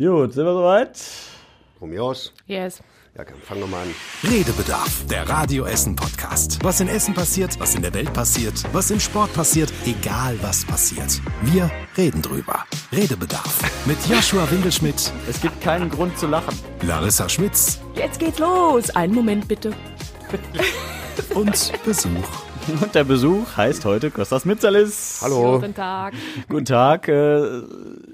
Gut, sind wir soweit? Mir aus. Yes. Ja, komm, fang nochmal an. Redebedarf, der Radio Essen Podcast. Was in Essen passiert, was in der Welt passiert, was im Sport passiert, egal was passiert. Wir reden drüber. Redebedarf mit Joshua Windelschmidt, Es gibt keinen Grund zu lachen. Larissa Schmitz Jetzt geht's los. Einen Moment bitte. und Besuch. Und der Besuch heißt heute Kostas Mitzalis. Hallo. Guten Tag. Guten Tag. Äh,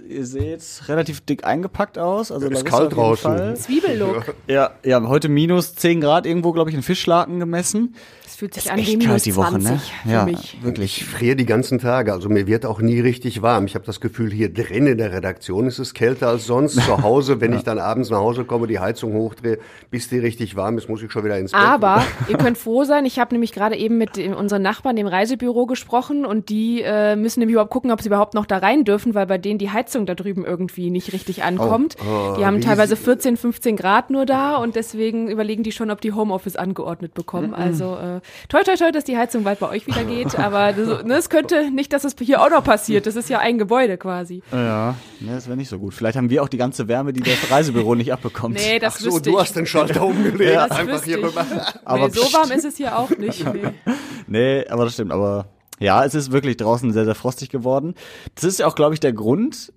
ihr seht relativ dick eingepackt aus. Also Ist kalt draußen. Zwiebellook. Ja, ja, heute minus 10 Grad irgendwo, glaube ich, in Fischlaken gemessen. Es fühlt sich Ist an wie minus die Woche, 20 ne? für Ja, mich. wirklich. Ich friere die ganzen Tage, also mir wird auch nie richtig warm. Ich habe das Gefühl, hier drin in der Redaktion ist es kälter als sonst. Zu Hause, wenn ich dann abends nach Hause komme, die Heizung hochdrehe, bis die richtig warm ist, muss ich schon wieder ins Bett. Aber ihr könnt froh sein, ich habe nämlich gerade eben mit dem, unseren Nachbarn, dem Reisebüro, gesprochen und die äh, müssen nämlich überhaupt gucken, ob sie überhaupt noch da rein dürfen, weil bei denen die Heizung da drüben irgendwie nicht richtig ankommt. Oh, die haben teilweise 14, 15 Grad nur da und deswegen überlegen die schon, ob die Homeoffice angeordnet bekommen. Also äh, toi toi toi, dass die Heizung bald bei euch wieder geht, aber das, ne, es könnte nicht, dass es hier auch noch passiert. Das ist ja ein Gebäude quasi. Ja, ne, das wäre nicht so gut. Vielleicht haben wir auch die ganze Wärme, die das Reisebüro nicht abbekommt. Nee, das Ach so, du ich. hast den Schalter umgelegt. das einfach hier rüber. Aber nee, so warm ist es hier auch nicht. Nee. Nee, aber das stimmt. Aber ja, es ist wirklich draußen sehr, sehr frostig geworden. Das ist ja auch, glaube ich, der Grund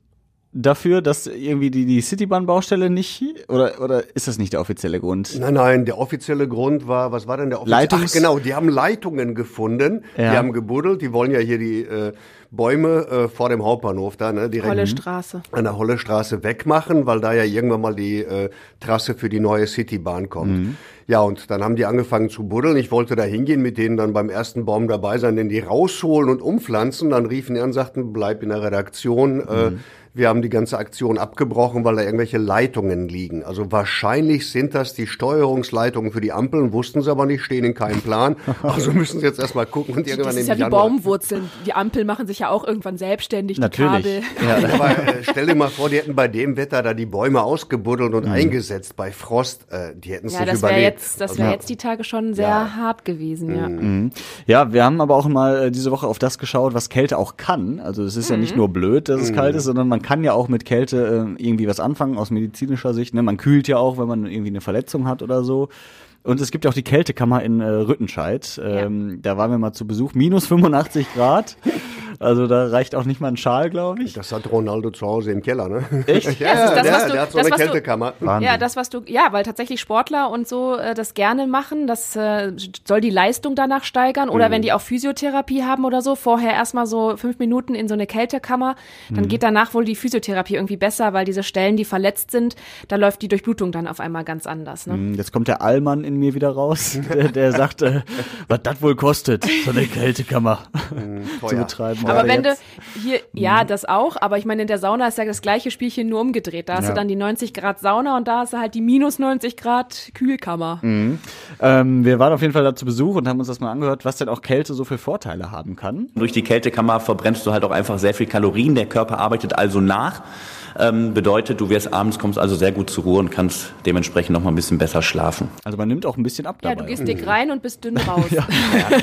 dafür, dass irgendwie die, die Citybahn-Baustelle nicht, oder, oder ist das nicht der offizielle Grund? Nein, nein, der offizielle Grund war, was war denn der offizielle? Leitungs- Ach, genau, die haben Leitungen gefunden, Ja. die haben gebuddelt, die wollen ja hier die äh, Bäume äh, vor dem Hauptbahnhof da, ne, direkt Tolle Straße. an der Hollestraße wegmachen, weil da ja irgendwann mal die äh, Trasse für die neue Citybahn kommt. Ja, und dann haben die angefangen zu buddeln. Ich wollte da hingehen, mit denen dann beim ersten Baum dabei sein, den die rausholen und umpflanzen. Dann riefen die an, sagten, bleib in der Redaktion. Äh, wir haben die ganze Aktion abgebrochen, weil da irgendwelche Leitungen liegen. Also wahrscheinlich sind das die Steuerungsleitungen für die Ampeln, wussten sie aber nicht, stehen in keinem Plan. Also müssen sie jetzt erstmal gucken und irgendwann Das ist ja wie Januar. Baumwurzeln. Die Ampeln machen sich ja auch irgendwann selbstständig, die Natürlich. Kabel. Ja, Aber äh, stell dir mal vor, die hätten bei dem Wetter da die Bäume ausgebuddelt und eingesetzt bei Frost. Äh, die hätten es Ja, nicht das wäre überlebt. jetzt, das Also, wäre jetzt die Tage schon sehr Ja. hart gewesen, ja. Ja, wir haben aber auch mal äh, diese Woche auf das geschaut, was Kälte auch kann. Also es ist ja nicht nur blöd, dass es kalt ist, sondern man kann ja auch mit Kälte äh, irgendwie was anfangen aus medizinischer Sicht. Ne? Man kühlt ja auch, wenn man irgendwie eine Verletzung hat oder so. Und es gibt ja auch die Kältekammer in äh, Rüttenscheid. Ähm, Da waren wir mal zu Besuch. Minus 85 Grad. Also da reicht auch nicht mal ein Schal, glaube ich. Das hat Ronaldo zu Hause im Keller, ne? Echt? Ja, das ist das, der, was du- der hat so das, eine du- Kältekammer. Wahnsinn. Ja, das, was du, ja, weil tatsächlich Sportler und so äh, das gerne machen, das äh, soll die Leistung danach steigern. Oder wenn die auch Physiotherapie haben oder so, vorher erstmal so fünf Minuten in so eine Kältekammer, dann geht danach wohl die Physiotherapie irgendwie besser, weil diese Stellen, die verletzt sind, da läuft die Durchblutung dann auf einmal ganz anders. Ne? Hm, Jetzt kommt der Allmann in mir wieder raus, der, der sagt, äh, was das wohl kostet, so eine Kältekammer zu Teuer. betreiben. Aber wenn du jetzt- hier, ja, das auch, aber ich meine, in der Sauna ist ja das gleiche Spielchen nur umgedreht. Da hast Ja. du dann die 90 Grad Sauna und da hast du halt die minus 90 Grad Kühlkammer. Ähm, wir waren auf jeden Fall da zu Besuch und haben uns das mal angehört, was denn auch Kälte so für Vorteile haben kann. Durch die Kältekammer verbrennst du halt auch einfach sehr viel Kalorien. Der Körper arbeitet also nach. Ähm, bedeutet, du wirst abends, kommst also sehr gut zur Ruhe und kannst dementsprechend noch mal ein bisschen besser schlafen. Also man nimmt auch ein bisschen ab Ja, dabei. du gehst dick rein und bist dünn raus.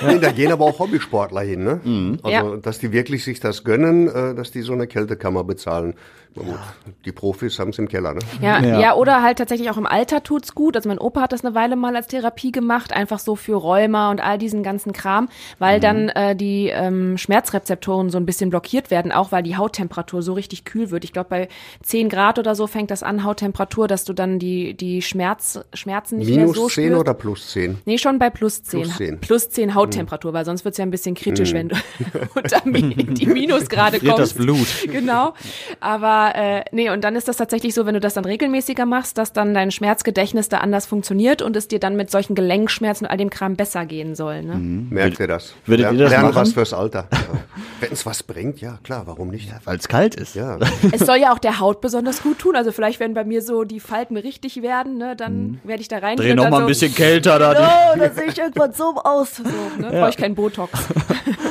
Nee, da gehen aber auch Hobbysportler hin, ne? Also, Ja. dass die wirklich sich das gönnen, äh, dass die so eine Kältekammer bezahlen. Gut, Die Profis haben es im Keller, ne? Ja, Ja. ja. oder halt tatsächlich auch im Alter tut's gut. Also mein Opa hat das eine Weile mal als Therapie gemacht, einfach so für Rheuma und all diesen ganzen Kram, weil dann äh, die ähm, Schmerzrezeptoren so ein bisschen blockiert werden, auch weil die Hauttemperatur so richtig kühl wird. Ich glaube, bei 10 Grad oder so fängt das an, Hauttemperatur, dass du dann die, die Schmerz, Schmerzen nicht mehr Minus so 10 spürst. oder plus 10? Nee, schon bei plus 10. Plus 10. Plus 10 Hauttemperatur, weil sonst wird's ja ein bisschen kritisch, wenn du unter die Minusgrade Friert das kommst. Blut. Genau. Aber äh, nee, und dann ist das tatsächlich so, wenn du das dann regelmäßiger machst, dass dann dein Schmerzgedächtnis da anders funktioniert und es dir dann mit solchen Gelenkschmerzen und all dem Kram besser gehen soll. Ne? Merkt ihr das? würdet Lern, ihr das lernen machen? was fürs Alter. Wenn es was bringt, ja klar, warum nicht? Weil es kalt ist. Ja. Es soll ja auch der Haut besonders gut tun. Also vielleicht, wenn bei mir so die Falten richtig werden, ne, dann werde ich da rein. Mhm. Dreh noch mal ein bisschen kälter da. Oh, dann sehe ich irgendwann so aus. So, ne? Brauche ich keinen Botox.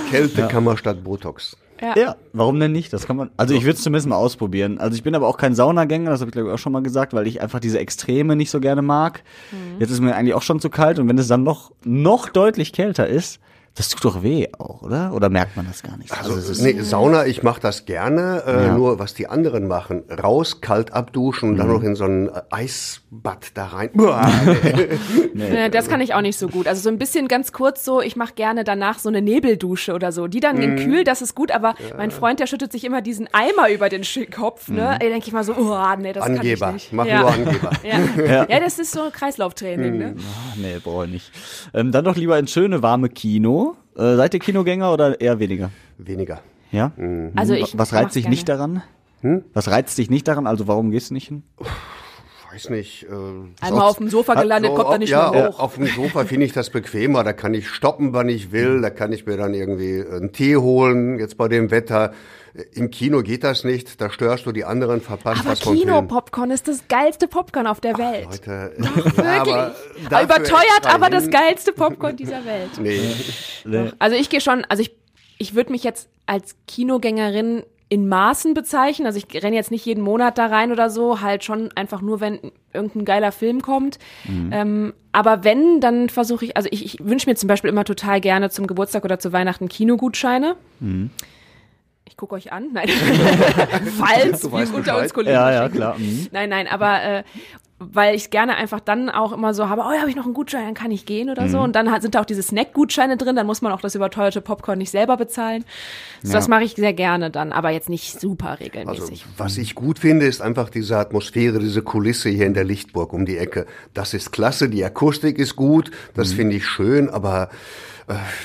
Kältekammer statt Botox. Ja, warum denn nicht? Das kann man. Also ich würde es zumindest mal ausprobieren. Also ich bin aber auch kein Saunagänger, das habe ich glaube ich auch schon mal gesagt, weil ich einfach diese Extreme nicht so gerne mag. Jetzt ist mir eigentlich auch schon zu kalt und wenn es dann noch noch deutlich kälter ist, Das tut doch weh auch, oder? Oder merkt man das gar nicht? Also, also nee, Sauna, ich mache das gerne, äh, ja. nur was die anderen machen, raus, kalt abduschen und mhm. dann noch in so ein äh, Eisbad da rein. nee. Das kann ich auch nicht so gut. Also so ein bisschen ganz kurz so, ich mache gerne danach so eine Nebeldusche oder so. Die dann mhm. in kühl, das ist gut, aber ja. mein Freund, der schüttet sich immer diesen Eimer über den Kopf, ne? Mhm. Da denke ich mal so, oh, nee, das Angeber. kann ich nicht. Mach ja. nur Angeber. Ja. ja. das ist so Kreislauftraining, ne? Ach, nee, brauche ich nicht. Ähm, dann doch lieber ins schöne, warme Kino. Äh, seid ihr Kinogänger oder eher weniger? Weniger. Ja? Mhm. Also ich Was reizt dich gerne. nicht daran? Hm? Was reizt dich nicht daran? Also warum gehst du nicht hin? Weiß nicht. Äh, Einmal auf dem Sofa gelandet, so, kommt er nicht ja, mehr hoch. Auf dem Sofa finde ich das bequemer. Da kann ich stoppen, wann ich will. Da kann ich mir dann irgendwie einen Tee holen. Jetzt bei dem Wetter. Im Kino geht das nicht, da störst du die anderen, verpasst aber was vom Kino-Popcorn ist das geilste Popcorn auf der Welt. Ach, Leute, ja, aber Überteuert, aber das geilste Popcorn dieser Welt. Nee. nee. Also ich gehe schon, also ich, ich würde mich jetzt als Kinogängerin in Maßen bezeichnen. Also ich renne jetzt nicht jeden Monat da rein oder so, halt schon einfach nur, wenn irgendein geiler Film kommt. Mhm. Ähm, aber wenn, dann versuche ich, also ich, ich wünsche mir zum Beispiel immer total gerne zum Geburtstag oder zu Weihnachten Kinogutscheine. Mhm ich gucke euch an. Nein. Falls wir unter uns Kollegen. Ja, ja, klar. Mhm. Nein, nein, aber äh, weil ich gerne einfach dann auch immer so habe, oh, ja, habe ich noch einen Gutschein, dann kann ich gehen oder mhm. so. Und dann sind da auch diese Snack-Gutscheine drin, dann muss man auch das überteuerte Popcorn nicht selber bezahlen. So, ja. Das mache ich sehr gerne dann, aber jetzt nicht super regelmäßig. Also, was ich gut finde, ist einfach diese Atmosphäre, diese Kulisse hier in der Lichtburg um die Ecke. Das ist klasse, die Akustik ist gut, das mhm. finde ich schön, aber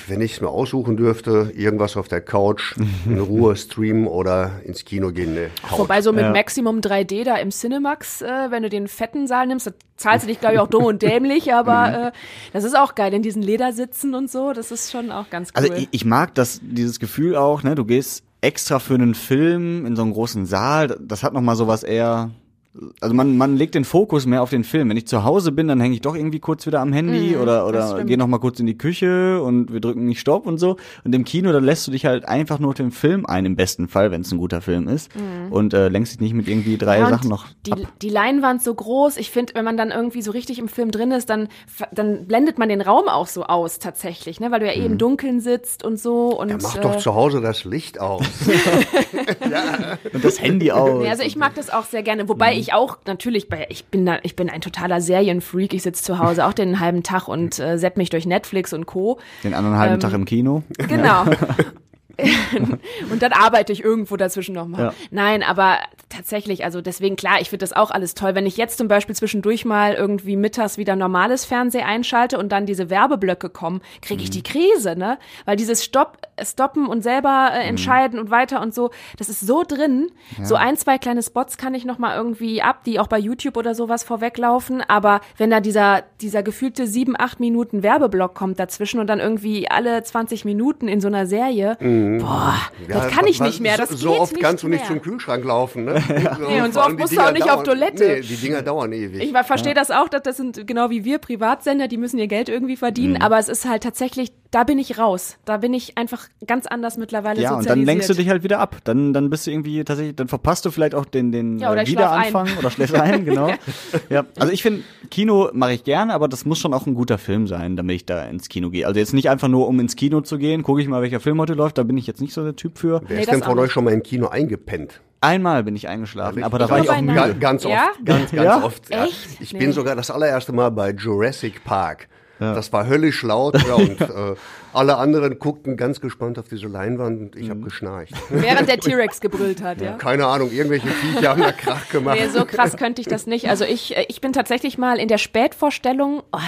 wenn ich es mir aussuchen dürfte, irgendwas auf der Couch, in Ruhe streamen oder ins Kino gehen. Ne, Wobei so mit ja. Maximum 3D da im Cinemax, äh, wenn du den fetten Saal nimmst, da zahlst du dich, glaube ich, auch dumm und dämlich, aber mhm. äh, das ist auch geil, in diesen Ledersitzen und so, das ist schon auch ganz also cool. Also ich, ich mag das, dieses Gefühl auch, ne, du gehst extra für einen Film in so einen großen Saal, das hat nochmal sowas eher also man, man legt den Fokus mehr auf den Film. Wenn ich zu Hause bin, dann hänge ich doch irgendwie kurz wieder am Handy mhm, oder, oder gehe noch mal kurz in die Küche und wir drücken nicht Stopp und so. Und im Kino, dann lässt du dich halt einfach nur den Film ein, im besten Fall, wenn es ein guter Film ist. Mhm. Und äh, lenkst dich nicht mit irgendwie drei ja, Sachen noch die, ab. Die Leinwand so groß. Ich finde, wenn man dann irgendwie so richtig im Film drin ist, dann, dann blendet man den Raum auch so aus tatsächlich, ne? weil du ja mhm. eh im mhm. Dunkeln sitzt und so. Und, ja, mach äh, doch zu Hause das Licht aus. ja. Und das Handy aus. Nee, also ich mag das auch sehr gerne. Wobei mhm. Ich auch natürlich bei, ich bin da, ich bin ein totaler Serienfreak. Ich sitze zu Hause auch den halben Tag und äh, sepp mich durch Netflix und Co. Den anderen halben ähm, Tag im Kino. Genau. und dann arbeite ich irgendwo dazwischen nochmal. Ja. Nein, aber tatsächlich, also deswegen klar, ich finde das auch alles toll. Wenn ich jetzt zum Beispiel zwischendurch mal irgendwie mittags wieder normales Fernsehen einschalte und dann diese Werbeblöcke kommen, kriege ich mhm. die Krise, ne? Weil dieses Stopp, Stoppen und selber äh, mhm. entscheiden mhm. und weiter und so, das ist so drin. Ja. So ein, zwei kleine Spots kann ich nochmal irgendwie ab, die auch bei YouTube oder sowas vorweglaufen. Aber wenn da dieser, dieser gefühlte sieben, acht Minuten Werbeblock kommt dazwischen und dann irgendwie alle 20 Minuten in so einer Serie, mhm Mhm. Boah, ja, das kann ich nicht mehr. Das so oft nicht kannst du nicht zum Kühlschrank laufen. Ne? nee, und so oft musst du auch nicht dauern, auf Toilette. Nee, die Dinger dauern ewig. Ich verstehe ja. das auch, dass das sind genau wie wir Privatsender, die müssen ihr Geld irgendwie verdienen. Mhm. Aber es ist halt tatsächlich, da bin ich raus. Da bin ich einfach ganz anders mittlerweile ja, und dann lenkst du dich halt wieder ab. Dann, dann bist du irgendwie tatsächlich, dann verpasst du vielleicht auch den, den ja, oder äh, Wiederanfang oder schläfst ein, genau. ja. Also ich finde, Kino mache ich gerne, aber das muss schon auch ein guter Film sein, damit ich da ins Kino gehe. Also jetzt nicht einfach nur, um ins Kino zu gehen, gucke ich mal, welcher Film heute läuft, da bin ich jetzt nicht so der Typ für. Wer nee, ist denn von euch schon mal im Kino eingepennt? Einmal bin ich eingeschlafen, ja, aber da war ich auch müde. Ganz oft, ja? ganz, ganz ja? oft. Ja. Ich nee. bin sogar das allererste Mal bei Jurassic Park. Ja. Das war höllisch laut ja, und äh, alle anderen guckten ganz gespannt auf diese Leinwand und ich mhm. habe geschnarcht. Während der T-Rex gebrüllt hat, ja? Keine Ahnung, irgendwelche Viecher haben da Krach gemacht. Nee, so krass könnte ich das nicht. Also ich, äh, ich bin tatsächlich mal in der Spätvorstellung, oh,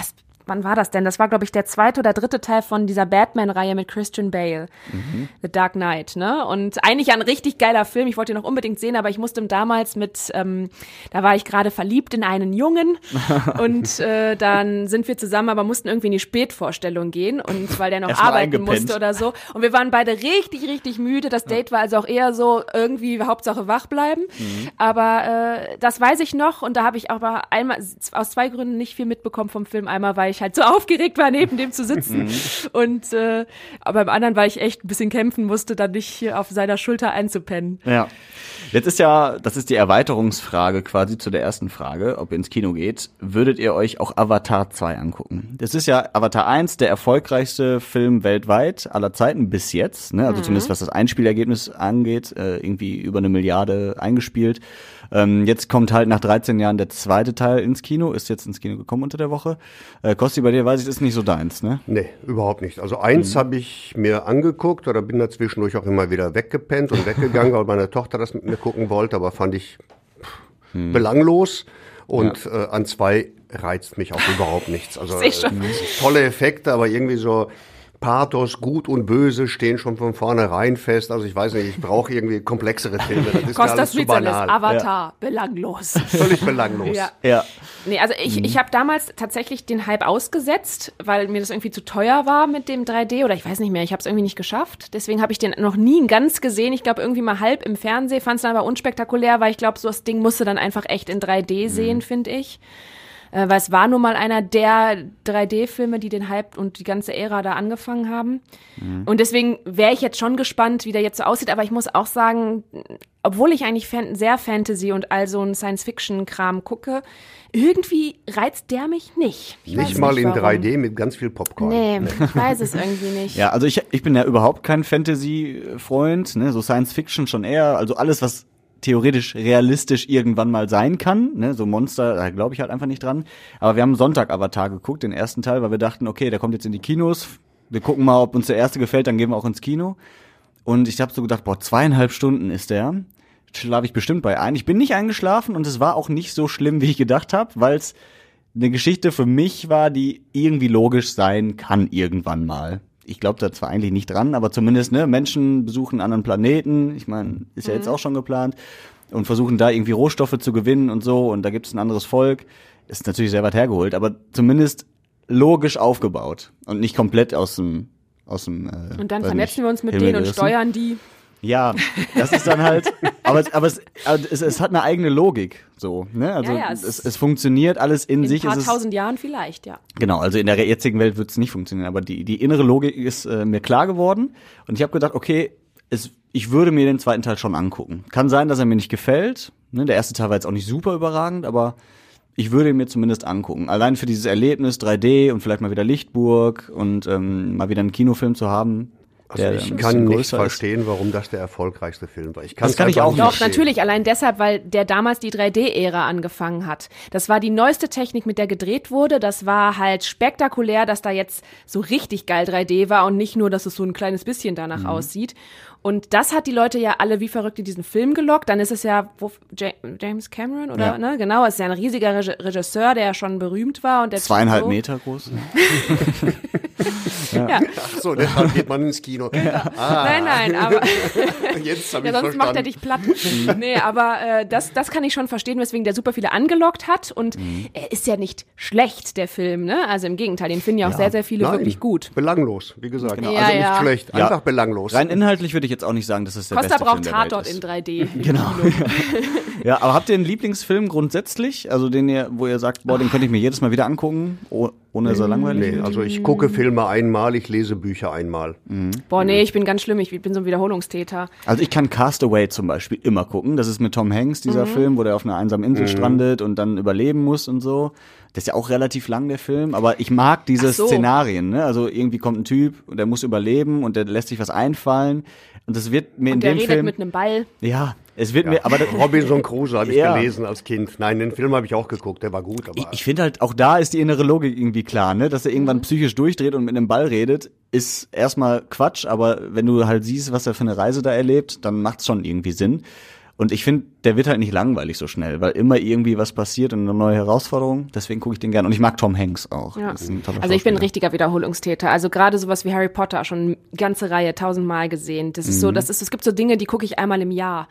wann war das denn? Das war, glaube ich, der zweite oder dritte Teil von dieser Batman-Reihe mit Christian Bale. Mhm. The Dark Knight, ne? Und eigentlich ein richtig geiler Film. Ich wollte ihn noch unbedingt sehen, aber ich musste damals mit, ähm, da war ich gerade verliebt in einen Jungen und äh, dann sind wir zusammen, aber mussten irgendwie in die Spätvorstellung gehen und weil der noch arbeiten musste oder so. Und wir waren beide richtig, richtig müde. Das Date war also auch eher so irgendwie Hauptsache wach bleiben. Mhm. Aber äh, das weiß ich noch und da habe ich aber einmal aus zwei Gründen nicht viel mitbekommen vom Film. Einmal, weil ich halt so aufgeregt war, neben dem zu sitzen. Und äh, aber beim anderen, weil ich echt ein bisschen kämpfen musste, dann nicht hier auf seiner Schulter einzupennen. Ja. Jetzt ist ja, das ist die Erweiterungsfrage quasi zu der ersten Frage, ob ihr ins Kino geht. Würdet ihr euch auch Avatar 2 angucken? Das ist ja Avatar 1, der erfolgreichste Film weltweit aller Zeiten bis jetzt, ne? Also zumindest was das Einspielergebnis angeht, äh, irgendwie über eine Milliarde eingespielt. Ähm, jetzt kommt halt nach 13 Jahren der zweite Teil ins Kino, ist jetzt ins Kino gekommen unter der Woche. Äh, Kosti, bei dir weiß ich, ist nicht so deins, ne? Nee, überhaupt nicht. Also eins habe ich mir angeguckt oder bin da zwischendurch auch immer wieder weggepennt und weggegangen, weil meine Tochter das mit mir gucken wollte, aber fand ich pff, belanglos. Und äh, an zwei reizt mich auch überhaupt nichts. Also schon. äh, tolle Effekte, aber irgendwie so Pathos, Gut und Böse stehen schon von vornherein fest. Also ich weiß nicht, ich brauche irgendwie komplexere Filme. Das ist Kostas zu banal. Avatar, belanglos. Völlig belanglos. Ja. Ja. Nee, also ich, ich habe damals tatsächlich den Hype ausgesetzt, weil mir das irgendwie zu teuer war mit dem 3D oder ich weiß nicht mehr, ich habe es irgendwie nicht geschafft. Deswegen habe ich den noch nie ganz gesehen. Ich glaube irgendwie mal halb im Fernsehen, fand es dann aber unspektakulär, weil ich glaube, so das Ding musste dann einfach echt in 3D sehen, finde ich. Äh, weil es war nun mal einer der 3D-Filme, die den Hype und die ganze Ära da angefangen haben. Und deswegen wäre ich jetzt schon gespannt, wie der jetzt so aussieht. Aber ich muss auch sagen, obwohl ich eigentlich fan sehr Fantasy und all so ein Science-Fiction-Kram gucke, irgendwie reizt der mich nicht. Ich Nicht mal in warum. 3D mit ganz viel Popcorn. Nee, ich weiß es irgendwie nicht. Ja, also ich, ich bin ja überhaupt kein Fantasy-Freund, ne? so Science-Fiction schon eher, also alles, was theoretisch realistisch irgendwann mal sein kann, ne? so Monster, da glaube ich halt einfach nicht dran. Aber wir haben Sonntag Avatar geguckt, den ersten Teil, weil wir dachten, okay, der kommt jetzt in die Kinos, wir gucken mal, ob uns der erste gefällt, dann gehen wir auch ins Kino. Und ich habe so gedacht, boah, zweieinhalb Stunden ist der. Schlafe ich bestimmt bei ein. Ich bin nicht eingeschlafen und es war auch nicht so schlimm, wie ich gedacht habe, weil es eine Geschichte für mich war, die irgendwie logisch sein kann irgendwann mal. Ich glaube da zwar eigentlich nicht dran, aber zumindest ne Menschen besuchen einen anderen Planeten. Ich meine, ist ja jetzt auch schon geplant und versuchen da irgendwie Rohstoffe zu gewinnen und so. Und da gibt es ein anderes Volk. Ist natürlich sehr weit hergeholt, aber zumindest logisch aufgebaut und nicht komplett aus dem aus dem. Äh, Und dann vernetzen wir uns mit denen und steuern die. Ja, das ist dann halt, aber, es, aber, es, aber es, es hat eine eigene Logik, so, ne? Also Ja, ja, es, es- funktioniert alles in, In sich. ein paar tausend Jahren vielleicht, ja. Genau, also in der jetzigen Welt wird es nicht funktionieren, aber die, die innere Logik ist äh, mir klar geworden und ich habe gedacht, okay, es, ich würde mir den zweiten Teil schon angucken. Kann sein, dass er mir nicht gefällt. Ne? Der erste Teil war jetzt auch nicht super überragend, aber ich würde ihn mir zumindest angucken. Allein für dieses Erlebnis 3D und vielleicht mal wieder Lichtburg und ähm, mal wieder einen Kinofilm zu haben. Also der ich kann nicht größer ist. verstehen, warum das der erfolgreichste Film war. Ich Das kann's kann ich auch nicht. Doch, verstehen. natürlich, allein deshalb, weil der damals die 3D-Ära angefangen hat. Das war die neueste Technik, mit der gedreht wurde. Das war halt spektakulär, dass da jetzt so richtig geil 3D war und nicht nur, dass es so ein kleines bisschen danach Mhm. aussieht. Und das hat die Leute ja alle wie verrückt in diesen Film gelockt. Dann ist es ja wo, Ja- James Cameron oder Ja. ne genau, es ist ja ein riesiger Regisseur, der ja schon berühmt war und der Zweieinhalb. Meter groß. Ja. Ach so, deshalb geht man ins Kino. Ah, Nein, nein, aber jetzt habe Ja, ich sonst verstanden. macht er dich platt. nee, aber äh, das, das kann ich schon verstehen, weswegen der super viele angelockt hat. Und Mhm. er ist ja nicht schlecht, der Film, ne? Also im Gegenteil, den finden ja auch sehr, sehr viele Nein, wirklich gut. Belanglos, wie gesagt. Genau. Also Ja, nicht ja. schlecht, Ja. einfach belanglos. Rein inhaltlich würde ich jetzt auch nicht sagen, dass es der Costa beste braucht Film der Welt Tatort in 3D. Genau. ja, aber habt ihr einen Lieblingsfilm grundsätzlich? Also den ihr, wo ihr sagt, boah, den könnte ich mir jedes Mal wieder angucken, oh, ohne dass er langweilig Nee, wird? also ich gucke Filme einmal, ich lese Bücher einmal. Boah, nee, ich bin ganz schlimm. Ich bin so ein Wiederholungstäter. Also ich kann Castaway zum Beispiel immer gucken. Das ist mit Tom Hanks, Mhm. dieser Film, wo der auf einer einsamen Insel strandet und dann überleben muss und so. Das ist ja auch relativ lang, der Film, aber ich mag diese so. Szenarien. Ne? Also irgendwie kommt ein Typ und der muss überleben und der lässt sich was einfallen. Und das wird mir in Und der dem redet Film. mit einem Ball. ja, es wird mir, aber Robinson Crusoe habe ich Ja. gelesen als Kind. Nein, den Film habe ich auch geguckt, der war gut, aber Ich, ich finde halt, auch da ist die innere Logik irgendwie klar, ne? Dass er irgendwann psychisch durchdreht und mit einem Ball redet, ist erstmal Quatsch, aber wenn du halt siehst, was er für eine Reise da erlebt, dann macht's schon irgendwie Sinn. Und ich finde, der wird halt nicht langweilig so schnell, weil immer irgendwie was passiert und eine neue Herausforderung. Deswegen gucke ich den gern. Und ich mag Tom Hanks auch. Ja. Also ich bin ein richtiger Wiederholungstäter. Also gerade sowas wie Harry Potter schon eine ganze Reihe tausendmal gesehen. Das ist Mhm. so, das ist, es gibt so Dinge, die gucke ich einmal im Jahr.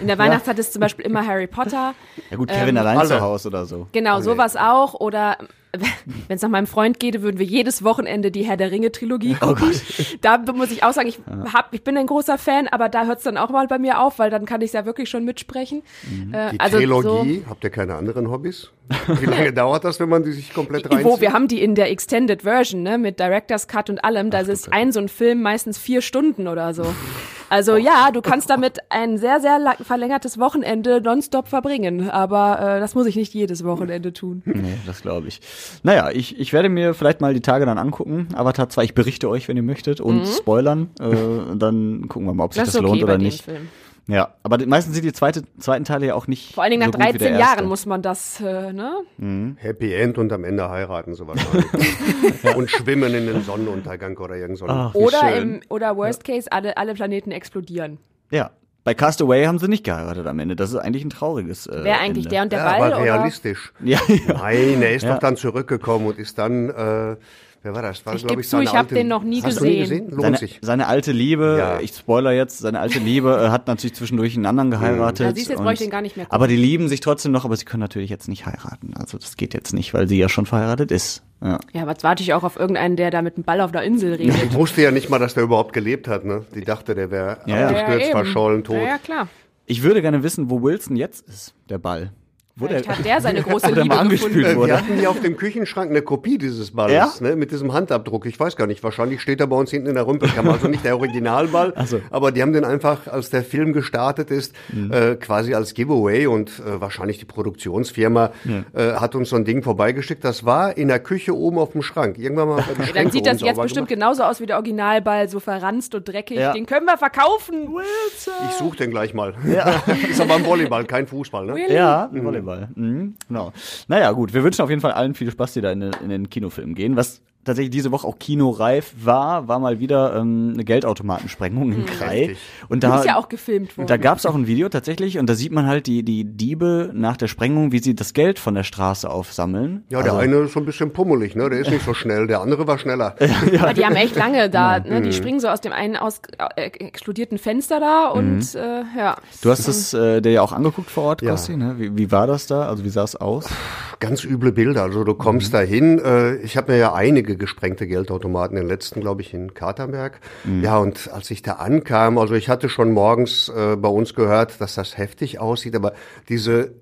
In der Weihnachtszeit ist zum Beispiel immer Harry Potter. Ja gut, Kevin allein alle. zu Hause oder so. Genau, sowas auch. Oder wenn es nach meinem Freund geht, würden wir jedes Wochenende die Herr der Ringe Trilogie oh gucken. Oh da muss ich auch sagen, ich, hab, ich bin ein großer Fan, aber da hört es dann auch mal bei mir auf, weil dann kann ich es ja wirklich schon mitsprechen. Mhm. Äh, die also Trilogie, so, habt ihr keine anderen Hobbys? Wie lange dauert das, wenn man die sich komplett reinzieht? Wo, wir haben die in der Extended Version, ne, mit Director's Cut und allem. Da ist ein so ein Film meistens vier Stunden oder so. Also ja, du kannst damit ein sehr, sehr lang, verlängertes Wochenende nonstop verbringen. Aber äh, das muss ich nicht jedes Wochenende tun. Nee, das glaube ich. Naja, ich, ich werde mir vielleicht mal die Tage dann angucken. Avatar 2, ich berichte euch, wenn ihr möchtet. Und mhm. spoilern. Äh, dann gucken wir mal, ob sich das, das okay lohnt oder nicht. Film. Ja, aber meistens sind die zweite, zweiten Teile ja auch nicht. Vor allen Dingen nach so 13 Jahren muss man das, äh, ne? Mhm. Happy End und am Ende heiraten, so wahrscheinlich. und schwimmen in den Sonnenuntergang oder irgend so. Ach, oder, im, oder Worst Case, alle, alle Planeten explodieren. Ja. Bei Castaway haben sie nicht geheiratet am Ende. Das ist eigentlich ein trauriges. Äh, Wer eigentlich Ende. der und der ja, Ball? Aber realistisch. Ja, ja. Nein, er ist ja. doch dann zurückgekommen und ist dann. Äh, Wer war das? War, ich gebe zu, ich habe den noch nie Hast gesehen. Nie gesehen? Lohnt seine, sich. seine alte Liebe, ja. ich spoiler jetzt, seine alte Liebe äh, hat natürlich zwischendurch einen anderen geheiratet. Ja, siehst, jetzt brauche ich den gar nicht mehr gucken. Aber die lieben sich trotzdem noch, aber sie können natürlich jetzt nicht heiraten. Also das geht jetzt nicht, weil sie ja schon verheiratet ist. Ja, ja aber jetzt warte ich auch auf irgendeinen, der da mit einem Ball auf der Insel redet. Ich wusste ja nicht mal, dass der überhaupt gelebt hat. Ne? Die dachte, der wäre ja, abgestürzt, ja, verschollen, tot. Ja, ja, klar. Ich würde gerne wissen, wo Wilson jetzt ist, der Ball. Wo Vielleicht der, hat der seine große Liebe mal angespült wurde. Wir hatten hier auf dem Küchenschrank eine Kopie dieses Balles, ja? ne, mit diesem Handabdruck. Ich weiß gar nicht, wahrscheinlich steht er bei uns hinten in der Rümpelkammer. Also nicht der Originalball, so. aber die haben den einfach, als der Film gestartet ist, mhm. äh, quasi als Giveaway und äh, wahrscheinlich die Produktionsfirma ja. äh, hat uns so ein Ding vorbeigeschickt. Das war in der Küche oben auf dem Schrank. Irgendwann mal die Dann sieht das jetzt bestimmt gemacht. genauso aus wie der Originalball, so verranzt und dreckig. Ja. Den können wir verkaufen, Wilson. Ich suche den gleich mal. Ja. ist aber ein Volleyball, kein Fußball, ne? Really? Ja, ein Volleyball. Mhm. Genau. Naja, gut, wir wünschen auf jeden Fall allen viel Spaß, die da in, in den Kinofilm gehen. Was tatsächlich diese Woche auch kinoreif war, war mal wieder ähm, eine Geldautomatensprengung in Krai. Hm, und da ist ja auch gefilmt worden. Da gab es auch ein Video tatsächlich und da sieht man halt die, die Diebe nach der Sprengung, wie sie das Geld von der Straße aufsammeln. Ja, der also, eine ist so ein bisschen pummelig, ne? Der ist nicht so schnell, der andere war schneller. ja, Aber die haben echt lange da, ne? Die mhm. springen so aus dem einen aus, äh, explodierten Fenster da und mhm. äh, ja. Du hast es äh, dir ja auch angeguckt vor Ort, ja. ne? Wie, wie war das da? Also wie sah es aus? Ganz üble Bilder. Also du kommst mhm. da hin. Äh, ich habe mir ja einige gesprengte Geldautomaten, den letzten, glaube ich, in Katernberg. Mhm. Ja, und als ich da ankam, also ich hatte schon morgens äh, bei uns gehört, dass das heftig aussieht, aber diese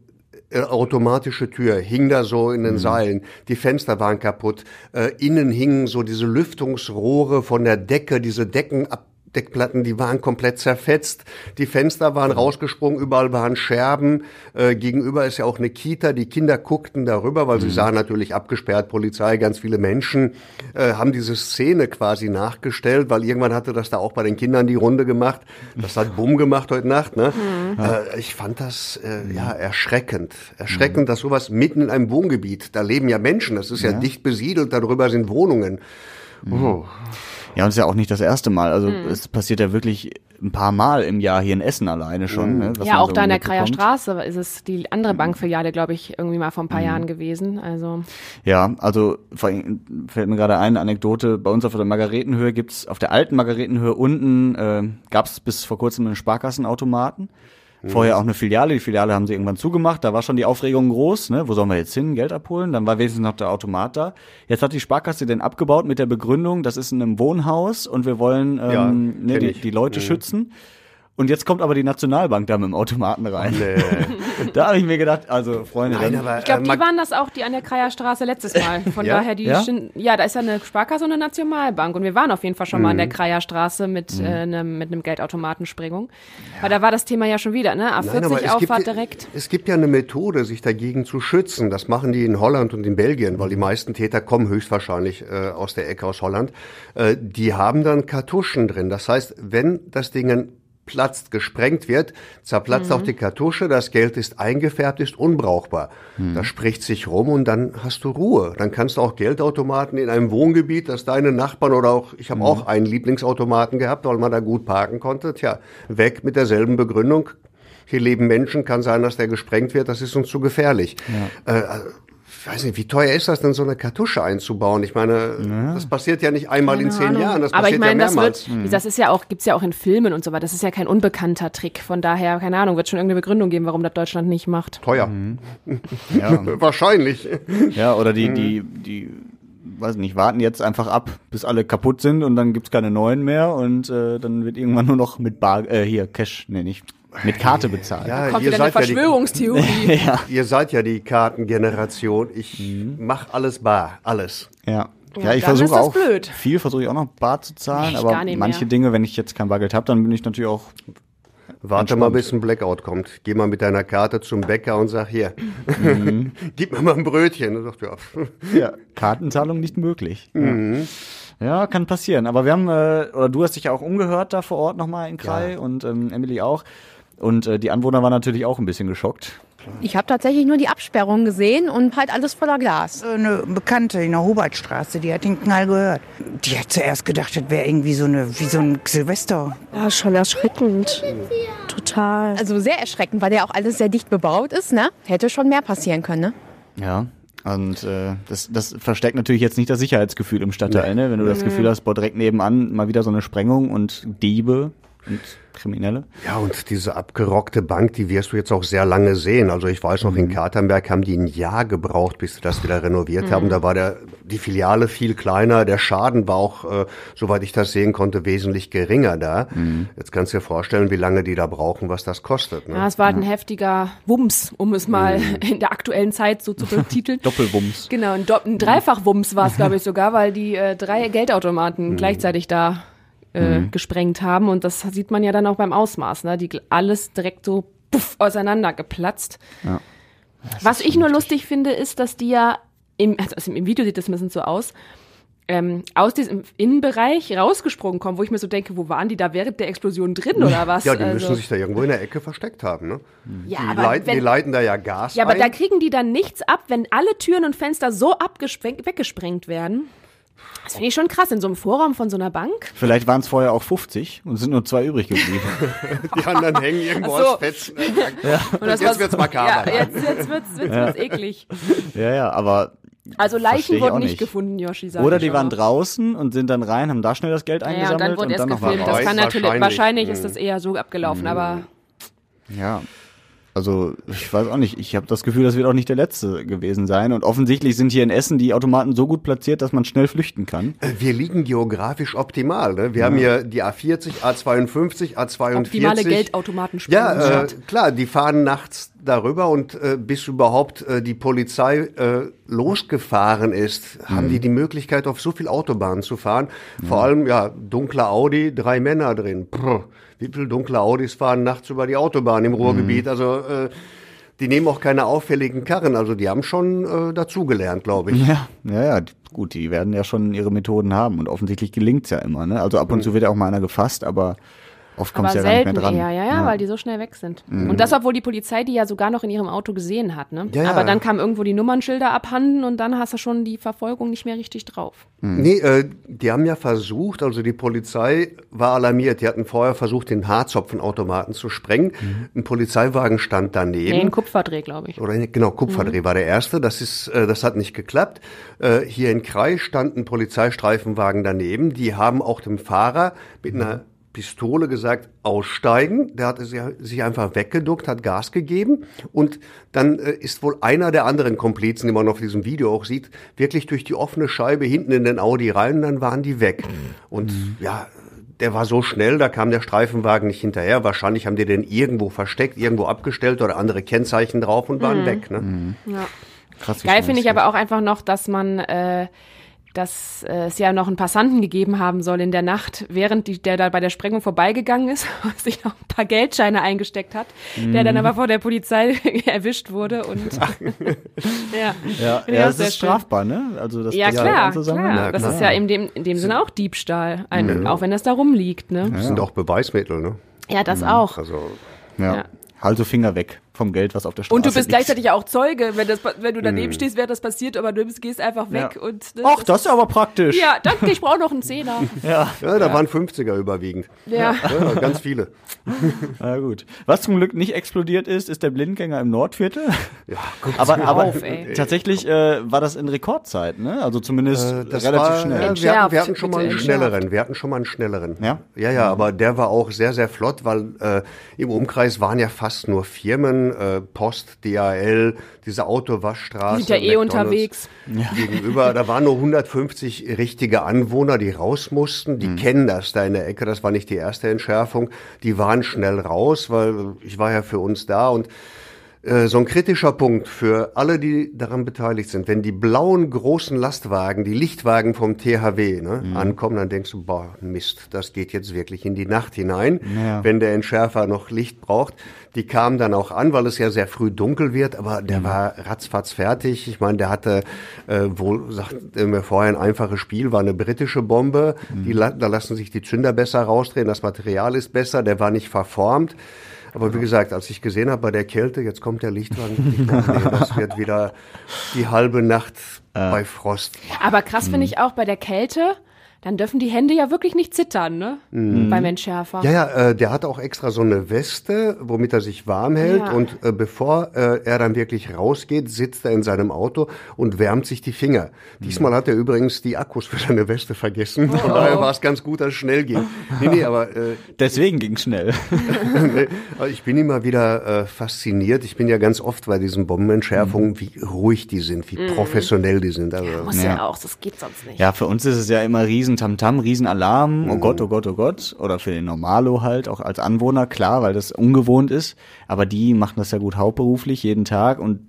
äh, automatische Tür hing da so in den mhm. Seilen, die Fenster waren kaputt, äh, innen hingen so diese Lüftungsrohre von der Decke, diese Decken ab Deckplatten, die waren komplett zerfetzt, die Fenster waren rausgesprungen, überall waren Scherben. Äh, gegenüber ist ja auch eine Kita, die Kinder guckten darüber, weil sie mhm. sahen natürlich abgesperrt, Polizei, ganz viele Menschen, äh, haben diese Szene quasi nachgestellt, weil irgendwann hatte das da auch bei den Kindern die Runde gemacht. Das hat Bumm gemacht heute Nacht. Ne? Mhm. Äh, ich fand das äh, ja erschreckend. Erschreckend, mhm. dass sowas mitten in einem Wohngebiet, da leben ja Menschen, das ist ja, ja dicht besiedelt, darüber sind Wohnungen. Mhm. Oh. Ja, und es ist ja auch nicht das erste Mal. Also mhm. es passiert ja wirklich ein paar Mal im Jahr hier in Essen alleine schon. Mhm. Ne, ja, auch so da in der Kreier Straße ist es die andere Bankfiliale, glaube ich, irgendwie mal vor ein paar mhm. Jahren gewesen. Also ja, also fällt mir gerade eine Anekdote. Bei uns auf der Margaretenhöhe gibt's auf der alten Margaretenhöhe unten äh, gab es bis vor kurzem einen Sparkassenautomaten. Vorher auch eine Filiale. Die Filiale haben sie irgendwann zugemacht. Da war schon die Aufregung groß. Ne? Wo sollen wir jetzt hin? Geld abholen? Dann war wenigstens noch der Automat da. Jetzt hat die Sparkasse den abgebaut mit der Begründung, das ist in einem Wohnhaus und wir wollen ähm, ja, ne, die, die, Leute mhm. schützen. Und jetzt kommt aber die Nationalbank da mit dem Automaten rein. Nee. da habe ich mir gedacht, also Freunde, Nein, dann, aber, ich glaube, die äh, waren das auch, die an der Kreierstraße letztes Mal. Von ja? daher, die ja? ja, da ist ja eine Sparkasse und eine Nationalbank. Und wir waren auf jeden Fall schon mhm. mal an der mhm. Kreierstraße mit, mhm. äh, ne, mit einem Geldautomatensprengung. Ja. Weil da war das Thema ja schon wieder, ne? A40 Auffahrt direkt. Es gibt ja eine Methode, sich dagegen zu schützen. Das machen die in Holland und in Belgien, weil die meisten Täter kommen höchstwahrscheinlich äh, aus der Ecke aus Holland. Äh, die haben dann Kartuschen drin. Das heißt, wenn das Ding platzt, gesprengt wird, zerplatzt mhm. auch die Kartusche, das Geld ist eingefärbt, ist unbrauchbar. Mhm. Das spricht sich rum und dann hast du Ruhe. Dann kannst du auch Geldautomaten in einem Wohngebiet, das deine Nachbarn oder auch, ich habe mhm. auch einen Lieblingsautomaten gehabt, weil man da gut parken konnte, tja, weg mit derselben Begründung. Hier leben Menschen, kann sein, dass der gesprengt wird, das ist uns zu gefährlich. Ja. Äh, ich weiß nicht, wie teuer ist das denn, so eine Kartusche einzubauen? Ich meine, ja. das passiert ja nicht einmal Keine in zehn Ahnung. Jahren, das Aber passiert ich meine, ja das mehrmals. wird, das ist ja auch, gibt's ja auch in Filmen und so weiter. Das ist ja kein unbekannter Trick. Von daher, keine Ahnung, wird schon irgendeine Begründung geben, warum das Deutschland nicht macht. Teuer. Ja, Wahrscheinlich. ja oder Mhm. die, die, die, weiß nicht, warten jetzt einfach ab, bis alle kaputt sind und dann gibt's keine neuen mehr und äh, dann wird irgendwann nur noch mit Bar, äh, hier, Cash, nee, nicht, mit Karte bezahlt. Ja, Kommt ihr seid, ja die, Verschwörungstheorie. ja. ihr seid ja die Kartengeneration. Ich Mhm. mach alles bar, alles. Ja. Ja, Ja, ich versuche das auch blöd. viel versuche ich auch noch bar zu zahlen, aber manche mehr. Dinge, wenn ich jetzt kein Bargeld habe, dann bin ich natürlich auch Warte mal, bis ein Blackout kommt. Geh mal mit deiner Karte zum Bäcker und sag hier, Mhm. gib mir mal ein Brötchen. Und sagt, ja, ja. Kartenzahlung nicht möglich. Mhm. Ja. ja, kann passieren. Aber wir haben, äh, oder du hast dich ja auch umgehört da vor Ort nochmal in Krai und ähm, Emily auch. Und äh, die Anwohner waren natürlich auch ein bisschen geschockt. Ich habe tatsächlich nur die Absperrung gesehen und halt alles voller Glas. Eine Bekannte in der Hubertstraße, die hat den Knall gehört. Die hat zuerst gedacht, das wäre irgendwie so, eine, wie so ein Silvester. Ja, schon erschreckend. Total. Also sehr erschreckend, weil der auch alles sehr dicht bebaut ist, ne? Hätte schon mehr passieren können, ne? Ja. Und äh, das, das verstärkt natürlich jetzt nicht das Sicherheitsgefühl im Stadtteil, ne? Wenn du das Gefühl hast, boah, direkt nebenan mal wieder so eine Sprengung und Diebe und Kriminelle. Ja, und diese abgerockte Bank, die wirst du jetzt auch sehr lange sehen. Also ich weiß noch, in Katernberg haben die ein Jahr gebraucht, bis sie das wieder renoviert haben. Da war der, die Filiale viel kleiner. Der Schaden war auch, äh, soweit ich das sehen konnte, wesentlich geringer da. Jetzt kannst du dir vorstellen, wie lange die da brauchen, was das kostet. Ne? Ja, es war halt ein heftiger Wumms, um es mal Mhm. in der aktuellen Zeit so zu betiteln. Doppelwumms. Genau, ein, Dopp ein Dreifachwumms war es, glaube ich, sogar, weil die äh, drei Geldautomaten Mhm. gleichzeitig da äh, gesprengt haben. Und das sieht man ja dann auch beim Ausmaß, ne? Die alles direkt so puff, auseinander geplatzt. Ja. Was ich nur lustig finde, ist, dass die ja im, also im Video sieht das ein bisschen so aus, ähm, aus diesem Innenbereich rausgesprungen kommen, wo ich mir so denke, wo waren die da während der Explosion drin oder was? Ja, die also, müssen sich da irgendwo in der Ecke versteckt haben. Ne? ja, Die, aber leiten, wenn, die leiten da ja Gas ja, aber ein. da kriegen die dann nichts ab, wenn alle Türen und Fenster so abgesprengt, weggesprengt werden. Das finde ich schon krass in so einem Vorraum von so einer Bank. Vielleicht waren es vorher auch 50 und sind nur zwei übrig geblieben. die anderen hängen irgendwo so. als Fetzen. Und das jetzt wird's makaber. Ja, jetzt, jetzt wird's, jetzt wird's eklig. ja, ja, aber Also Leichen ich wurden nicht gefunden, Yoshi sagt. oder die waren draußen und sind dann rein, haben da schnell das Geld Ja, eingesammelt und dann wurde erst noch gefilmt. mal Das kann natürlich, Wahrscheinlich. wahrscheinlich ist Mhm. das eher so abgelaufen, aber Ja. Also, ich weiß auch nicht. Ich habe das Gefühl, das wird auch nicht der letzte gewesen sein. Und offensichtlich sind hier in Essen die Automaten so gut platziert, dass man schnell flüchten kann. Wir liegen geografisch optimal. Ne? Wir haben hier die A40, A52, A42. optimale Geldautomaten Ja, äh, klar, die fahren nachts darüber und äh, bis überhaupt äh, die Polizei äh, losgefahren ist, haben die die Möglichkeit, auf so viel Autobahnen zu fahren. Vor allem, ja, dunkler Audi, drei Männer drin. Prr, dunkle Audis fahren nachts über die Autobahn im Ruhrgebiet? Also, äh, die nehmen auch keine auffälligen Karren. Also, die haben schon äh, dazugelernt, glaube ich. Ja, ja, ja. Gut, die werden ja schon ihre Methoden haben und offensichtlich gelingt's ja immer. Ne? Also ab und zu wird ja auch mal einer gefasst, aber oft du ja gar nicht selten mehr dran. eher, ja, ja, weil die so schnell weg sind. Und das, obwohl die Polizei die ja sogar noch in ihrem Auto gesehen hat, ne? Ja, ja. Aber dann kamen irgendwo die Nummernschilder abhanden und dann hast du schon die Verfolgung nicht mehr richtig drauf. Nee, äh, die haben ja versucht, also die Polizei war alarmiert. Die hatten vorher versucht, den Haarzopfenautomaten zu sprengen. Ein Polizeiwagen stand daneben. Nee, ein Kupferdreh, glaube ich. Oder genau, Kupferdreh war der erste. Das ist, äh, das hat nicht geklappt. Äh, hier in Krai stand ein Polizeistreifenwagen daneben. Die haben auch dem Fahrer mit einer Pistole gesagt, aussteigen. Der hatte sich- sich einfach weggeduckt, hat Gas gegeben. Und dann äh, ist wohl einer der anderen Komplizen, die man auf diesem Video auch sieht, wirklich durch die offene Scheibe hinten in den Audi rein und dann waren die weg. Und ja, der war so schnell, da kam der Streifenwagen nicht hinterher. Wahrscheinlich haben die den irgendwo versteckt, irgendwo abgestellt oder andere Kennzeichen drauf und waren weg. Ne? Ja. Krass, Geil finde ich aber auch einfach noch, dass man, äh, dass äh, es ja noch einen Passanten gegeben haben soll in der Nacht, während die, der da bei der Sprengung vorbeigegangen ist und sich noch ein paar Geldscheine eingesteckt hat, der dann aber vor der Polizei erwischt wurde und ja, Ja, ja das ist schön. strafbar, ne? Also das Ja, das klar, klar. Ja, Das klar. ist ja in dem, in dem Sinne auch Diebstahl, ein, auch wenn das da rumliegt, ne? Das sind auch Beweismittel. Ne? Ja, das auch. Also Ja. Ja. Also Finger weg. Vom Geld, was auf der Straße Und du bist liegt. gleichzeitig auch Zeuge, wenn, das, wenn du daneben stehst, während das passiert, aber du gehst einfach weg Ja. und. ne, Ach, das ist aber praktisch. Ja, danke, ich brauche noch einen Zehner. Ja, da waren 50er überwiegend. Ja. Ja, ganz viele. Na gut. Was zum Glück nicht explodiert ist, ist der Blindgänger im Nordviertel. Ja, guck Aber, aber auf, ey. tatsächlich äh, war das in Rekordzeit, ne? Also zumindest Äh, das relativ war, schnell. Ja, wir, hatten, wir hatten schon mal einen schnelleren. Wir hatten schon mal einen schnelleren. Ja? Ja, ja, aber der war auch sehr, sehr flott, weil äh, im Umkreis waren ja fast nur Firmen, äh, Post, DHL, diese Autowaschstraße. Die sind ja eh McDonald's unterwegs. Gegenüber, da waren nur 150 richtige Anwohner, die raus mussten. Mhm. Die kennen das da in der Ecke. Das war nicht die erste Entschärfung. Die waren schnell raus, weil ich war ja für uns da und so ein kritischer Punkt für alle, die daran beteiligt sind. Wenn die blauen großen Lastwagen, die Lichtwagen vom THW ne, Mhm. ankommen, dann denkst du, boah, Mist, das geht jetzt wirklich in die Nacht hinein, Ja. wenn der Entschärfer noch Licht braucht. Die kamen dann auch an, weil es ja sehr früh dunkel wird, aber der Mhm. war ratzfatz fertig. Ich meine, der hatte äh, wohl, sagte mir vorher, ein einfaches Spiel, war eine britische Bombe. Mhm. Die, da lassen sich die Zünder besser rausdrehen, das Material ist besser, der war nicht verformt. Aber wie gesagt, als ich gesehen habe bei der Kälte, jetzt kommt der Lichtwagen, ich dachte, nee, das wird wieder die halbe Nacht bei Frost. Aber krass finde ich auch bei der Kälte, dann dürfen die Hände ja wirklich nicht zittern, ne? Beim Entschärfer. Mhm. Ja, ja, äh, der hat auch extra so eine Weste, womit er sich warm hält. Ja. Und äh, bevor äh, er dann wirklich rausgeht, sitzt er in seinem Auto und wärmt sich die Finger. Diesmal hat er übrigens die Akkus für seine Weste vergessen. Von daher war es ganz gut, dass es schnell ging. Nee, nee, aber äh, Deswegen ging schnell. nee, ich bin immer wieder äh, fasziniert. Ich bin ja ganz oft bei diesen Bombenentschärfungen, wie ruhig die sind, wie professionell die sind. Also, Muss ja. Ja. auch, das geht sonst nicht. Ja, für uns ist es ja immer riesen Tamtam, riesen Alarm. Oh Gott, oh Gott, oh Gott. Oder für den Normalo halt, auch als Anwohner, klar, weil das ungewohnt ist. Aber die machen das ja gut hauptberuflich, jeden Tag. Und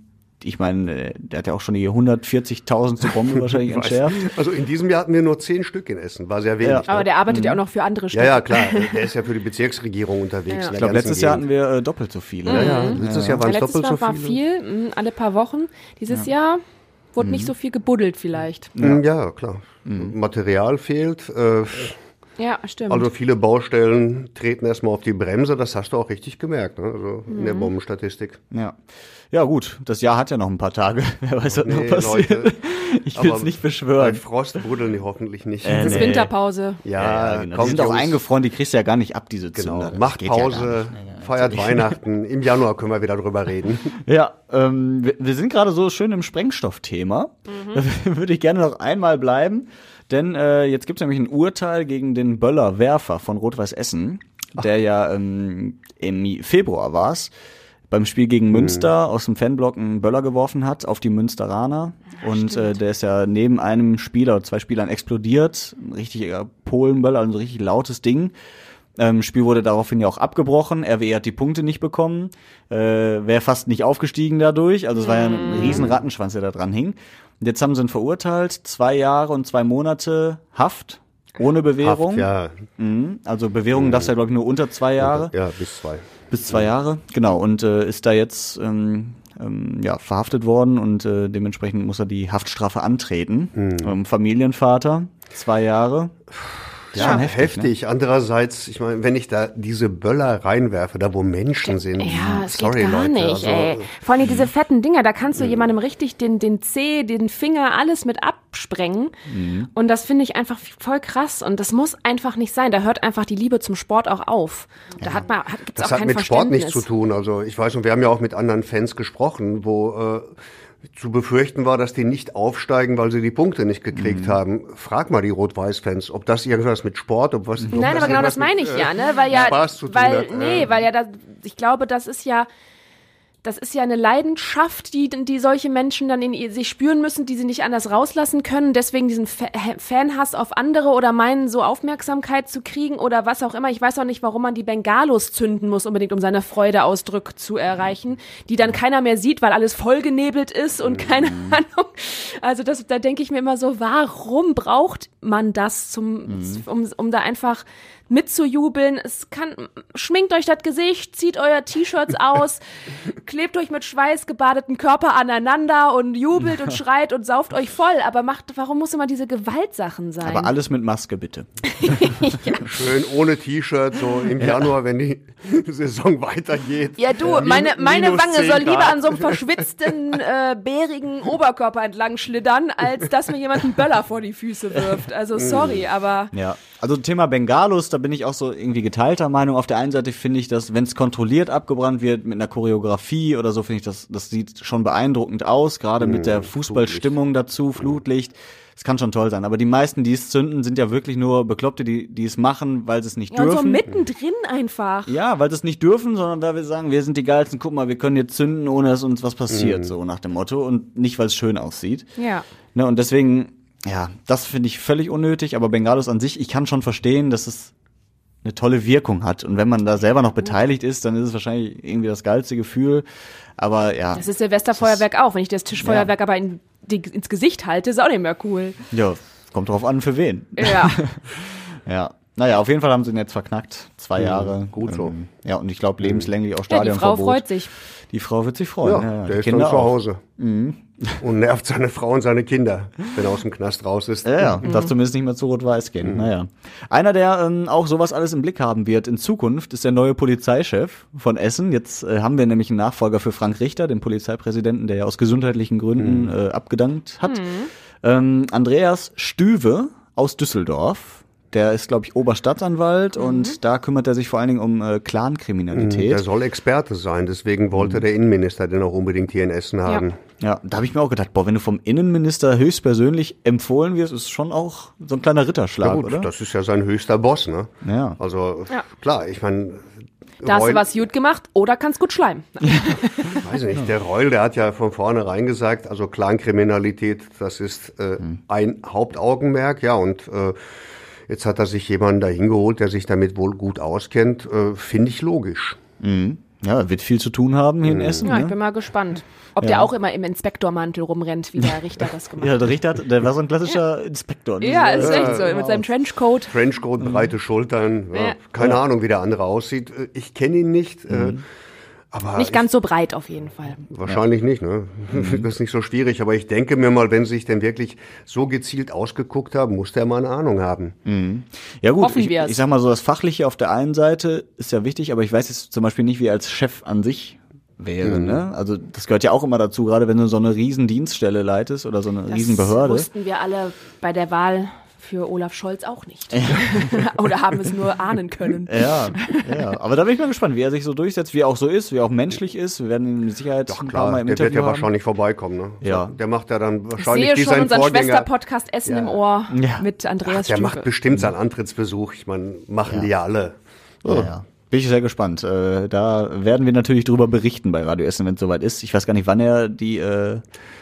ich meine, der hat ja auch schon die 140.000. Bombe wahrscheinlich entschärft. also in diesem Jahr hatten wir nur zehn Stück in Essen, war sehr wenig. Ja. ne? Aber der arbeitet ja auch noch für andere ja, Städte. ja, klar. Der ist ja für die Bezirksregierung unterwegs. Ja. der Ich glaube, letztes Jahr hatten wir äh, doppelt so viele. Ja, ja. Letztes Jahr Ja, waren es letztes doppelt Mal so war viele. viel, mh, alle paar Wochen. Dieses Jahr wurde nicht so viel gebuddelt vielleicht. Ja, ja klar. Material fehlt. Äh, Ja, stimmt. also viele Baustellen treten erstmal auf die Bremse. Das hast du auch richtig gemerkt, ne? also in der Bombenstatistik. Ja. Ja, gut. Das Jahr hat ja noch ein paar Tage. Wer weiß, was noch Nee, passiert. Leute. ich will es nicht Bei beschwören. Frost buddeln die hoffentlich nicht. Äh, das ist nee. Winterpause. Ja, genau. Die kommt sind auch eingefroren, die kriegst du ja gar nicht ab, diese Genau. Zünder. Das Macht ja Pause. Ja, ja, feiert natürlich. Weihnachten. Im Januar können wir wieder drüber reden. Ja, ähm, wir, wir sind gerade so schön im Sprengstoffthema. Da würde ich gerne noch einmal bleiben, denn äh, jetzt gibt es nämlich ein Urteil gegen den Böller Werfer von Rot-Weiß Essen, der ja ähm, im Februar war's beim Spiel gegen Münster aus dem Fanblock einen Böller geworfen hat auf die Münsteraner. und äh, der ist ja neben einem Spieler, zwei Spielern explodiert. Ein richtiger Polenböller, also ein richtig lautes Ding. Ähm, Spiel wurde daraufhin ja auch abgebrochen. RWE hat die Punkte nicht bekommen. Äh, Wäre fast nicht aufgestiegen dadurch. Also es war ja ein riesen Rattenschwanz, der da dran hing. Und jetzt haben sie ihn verurteilt. Zwei Jahre und zwei Monate Haft. Ohne Bewährung. Haft, ja, Mhm. Also Bewährung darfst du ja, glaube ich, nur unter zwei Jahre. ja, bis zwei. Bis zwei Jahre, genau. Und äh, ist da jetzt ähm, ähm, ja, verhaftet worden und äh, dementsprechend muss er die Haftstrafe antreten. Ähm, Familienvater, zwei Jahre. Ja, heftig. heftig, ne? Andererseits, ich meine, wenn ich da diese Böller reinwerfe, da wo Menschen sind. Ja, es sorry, geht gar Leute, nicht, also, ey. Vor allem diese fetten Dinger, da kannst du jemandem richtig den, den Zeh, den Finger, alles mit absprengen. Mhm. Und das finde ich einfach voll krass. Und das muss einfach nicht sein. Da hört einfach die Liebe zum Sport auch auf. Da hat man, hat, gibt's Das auch hat kein mit Sport nichts zu tun. Also ich weiß und wir haben ja auch mit anderen Fans gesprochen, wo äh, zu befürchten war, dass die nicht aufsteigen, weil sie die Punkte nicht gekriegt haben. Frag mal die Rot-Weiß-Fans, ob das irgendwas mit Sport, ob was. ob Nein, aber genau das meine mit, ich äh, ja, ne? Weil ja, Spaß zu tun weil, hat. nee, weil ja das, ich glaube, das ist ja, das ist ja eine Leidenschaft, die, die solche Menschen dann in sich spüren müssen, die sie nicht anders rauslassen können. Deswegen diesen Fa Fanhass auf andere oder meinen, so Aufmerksamkeit zu kriegen oder was auch immer. Ich weiß auch nicht, warum man die Bengalos zünden muss, unbedingt um seine Freudeausdruck zu erreichen, die dann keiner mehr sieht, weil alles vollgenebelt ist und keine Ahnung. Also das, da denke ich mir immer so, warum braucht man das zum, um, um da einfach mitzujubeln. Es kann, schminkt euch das Gesicht, zieht euer T-Shirts aus, klebt euch mit Schweiß gebadeten Körper aneinander und jubelt und schreit und sauft euch voll. Aber macht, warum muss immer diese Gewaltsachen sein? Aber alles mit Maske, bitte. Schön ohne T-Shirt, so im Januar, wenn die Saison weitergeht. Ja, du, meine, meine minus Wange 10 soll lieber an so einem verschwitzten, äh, bärigen Oberkörper entlang schlittern, als dass mir jemand einen Böller vor die Füße wirft. Also sorry, aber Ja, also Thema Bengalos, da bin ich auch so irgendwie geteilter Meinung. Auf der einen Seite finde ich, dass wenn es kontrolliert abgebrannt wird mit einer Choreografie oder so, finde ich, das, das sieht schon beeindruckend aus, gerade mit der Fußballstimmung dazu, Flutlicht. Es kann schon toll sein. Aber die meisten, die es zünden, sind ja wirklich nur Bekloppte, die, die es machen, weil sie es nicht ja, und so dürfen. mittendrin einfach. Ja, weil sie es nicht dürfen, sondern da wir sagen, wir sind die geilsten, guck mal, wir können jetzt zünden, ohne dass uns was passiert, so nach dem Motto. Und nicht, weil es schön aussieht. Ja. Ne, und deswegen, ja, das finde ich völlig unnötig, aber Bengalos an sich, ich kann schon verstehen, dass es eine tolle Wirkung hat. Und wenn man da selber noch beteiligt ist, dann ist es wahrscheinlich irgendwie das geilste Gefühl. Aber ja, Das ist Silvesterfeuerwerk auch. Wenn ich das Tischfeuerwerk aber in, die, ins Gesicht halte, ist auch nicht mehr cool. ja, kommt drauf an, für wen. Ja. Ja. Naja, auf jeden Fall haben sie ihn jetzt verknackt. Zwei Jahre. gut so. Ähm, Ja, und ich glaube, lebenslänglich auch ja, die Stadionverbot. Frau freut sich. Die Frau wird sich freuen. Ja, Ja, ja, der die ist Kinder zu. Hause. Und nervt seine Frau und seine Kinder, wenn er aus dem Knast raus ist. Ja, ja, darf zumindest nicht mehr zu Rot-Weiß gehen. Naja. Einer, der ähm, auch sowas alles im Blick haben wird in Zukunft, ist der neue Polizeichef von Essen. Jetzt äh, haben wir nämlich einen Nachfolger für Frank Richter, den Polizeipräsidenten, der ja aus gesundheitlichen Gründen äh, abgedankt hat. Ähm, Andreas Stüwe aus Düsseldorf. Der ist, glaube ich, Oberstaatsanwalt und da kümmert er sich vor allen Dingen um äh, Clankriminalität. Der soll Experte sein, deswegen wollte der Innenminister den auch unbedingt hier in Essen haben. Ja, da habe ich mir auch gedacht, boah, wenn du vom Innenminister höchstpersönlich empfohlen wirst, ist schon auch so ein kleiner Ritterschlag, Ja gut, oder? das ist ja sein höchster Boss, ne? Ja. Also Ja. klar, ich meine, Da hast du was gut gemacht oder kannst gut schleimen. weiß ich nicht, der Reul, der hat ja von vornherein gesagt, also Clankriminalität, das ist äh, Hm. ein Hauptaugenmerk, ja, und äh, jetzt hat er sich jemanden dahin geholt, der sich damit wohl gut auskennt, äh, finde ich logisch. Ja, wird viel zu tun haben hier in Essen. Ja, ich ne? bin mal gespannt. Ob der auch immer im Inspektormantel rumrennt, wie der Richter das gemacht Ja, hat. der Richter, hat- der war so ein klassischer Inspektor. ne? Ja, ist So, echt so. Mit seinem Trenchcoat. Trenchcoat, breite Schultern, ja, Ja. keine Ahnung, wie der andere aussieht. Äh, Ich kenne ihn nicht, äh, aber Nicht ganz so breit auf jeden Fall. Wahrscheinlich nicht, ne? Das ist nicht so schwierig, aber ich denke mir mal, wenn sie sich denn wirklich so gezielt ausgeguckt haben, muss der mal eine Ahnung haben. Ja gut, Hoffen ich, wir's. ich sag mal so, das Fachliche auf der einen Seite ist ja wichtig, aber ich weiß jetzt zum Beispiel nicht, wie er als Chef an sich wäre. Ne? Also das gehört ja auch immer dazu, gerade wenn du so eine riesen Dienststelle leitest oder so eine Das riesen Behörde. wussten wir alle bei der Wahl für Olaf Scholz auch nicht. Oder haben es nur ahnen können. Ja, ja, aber da bin ich mal gespannt, wie er sich so durchsetzt, wie er auch so ist, wie er auch menschlich ist. Wir werden ihn mit Sicherheit Doch ein paar klar, Mal im der wird Interview ja haben. wahrscheinlich vorbeikommen, ne? Ja. Der macht ja dann Ich wahrscheinlich sehe wie schon sein unseren Vorgänger. Schwester-Podcast Essen Ja. im Ohr Ja. mit Andreas Der Stübe. macht bestimmt seinen Antrittsbesuch. Ich meine, machen die ja alle. Ja, ja. Bin ich sehr gespannt. Äh, da werden wir natürlich drüber berichten bei Radio Essen, wenn es soweit ist. Ich weiß gar nicht, wann er die äh,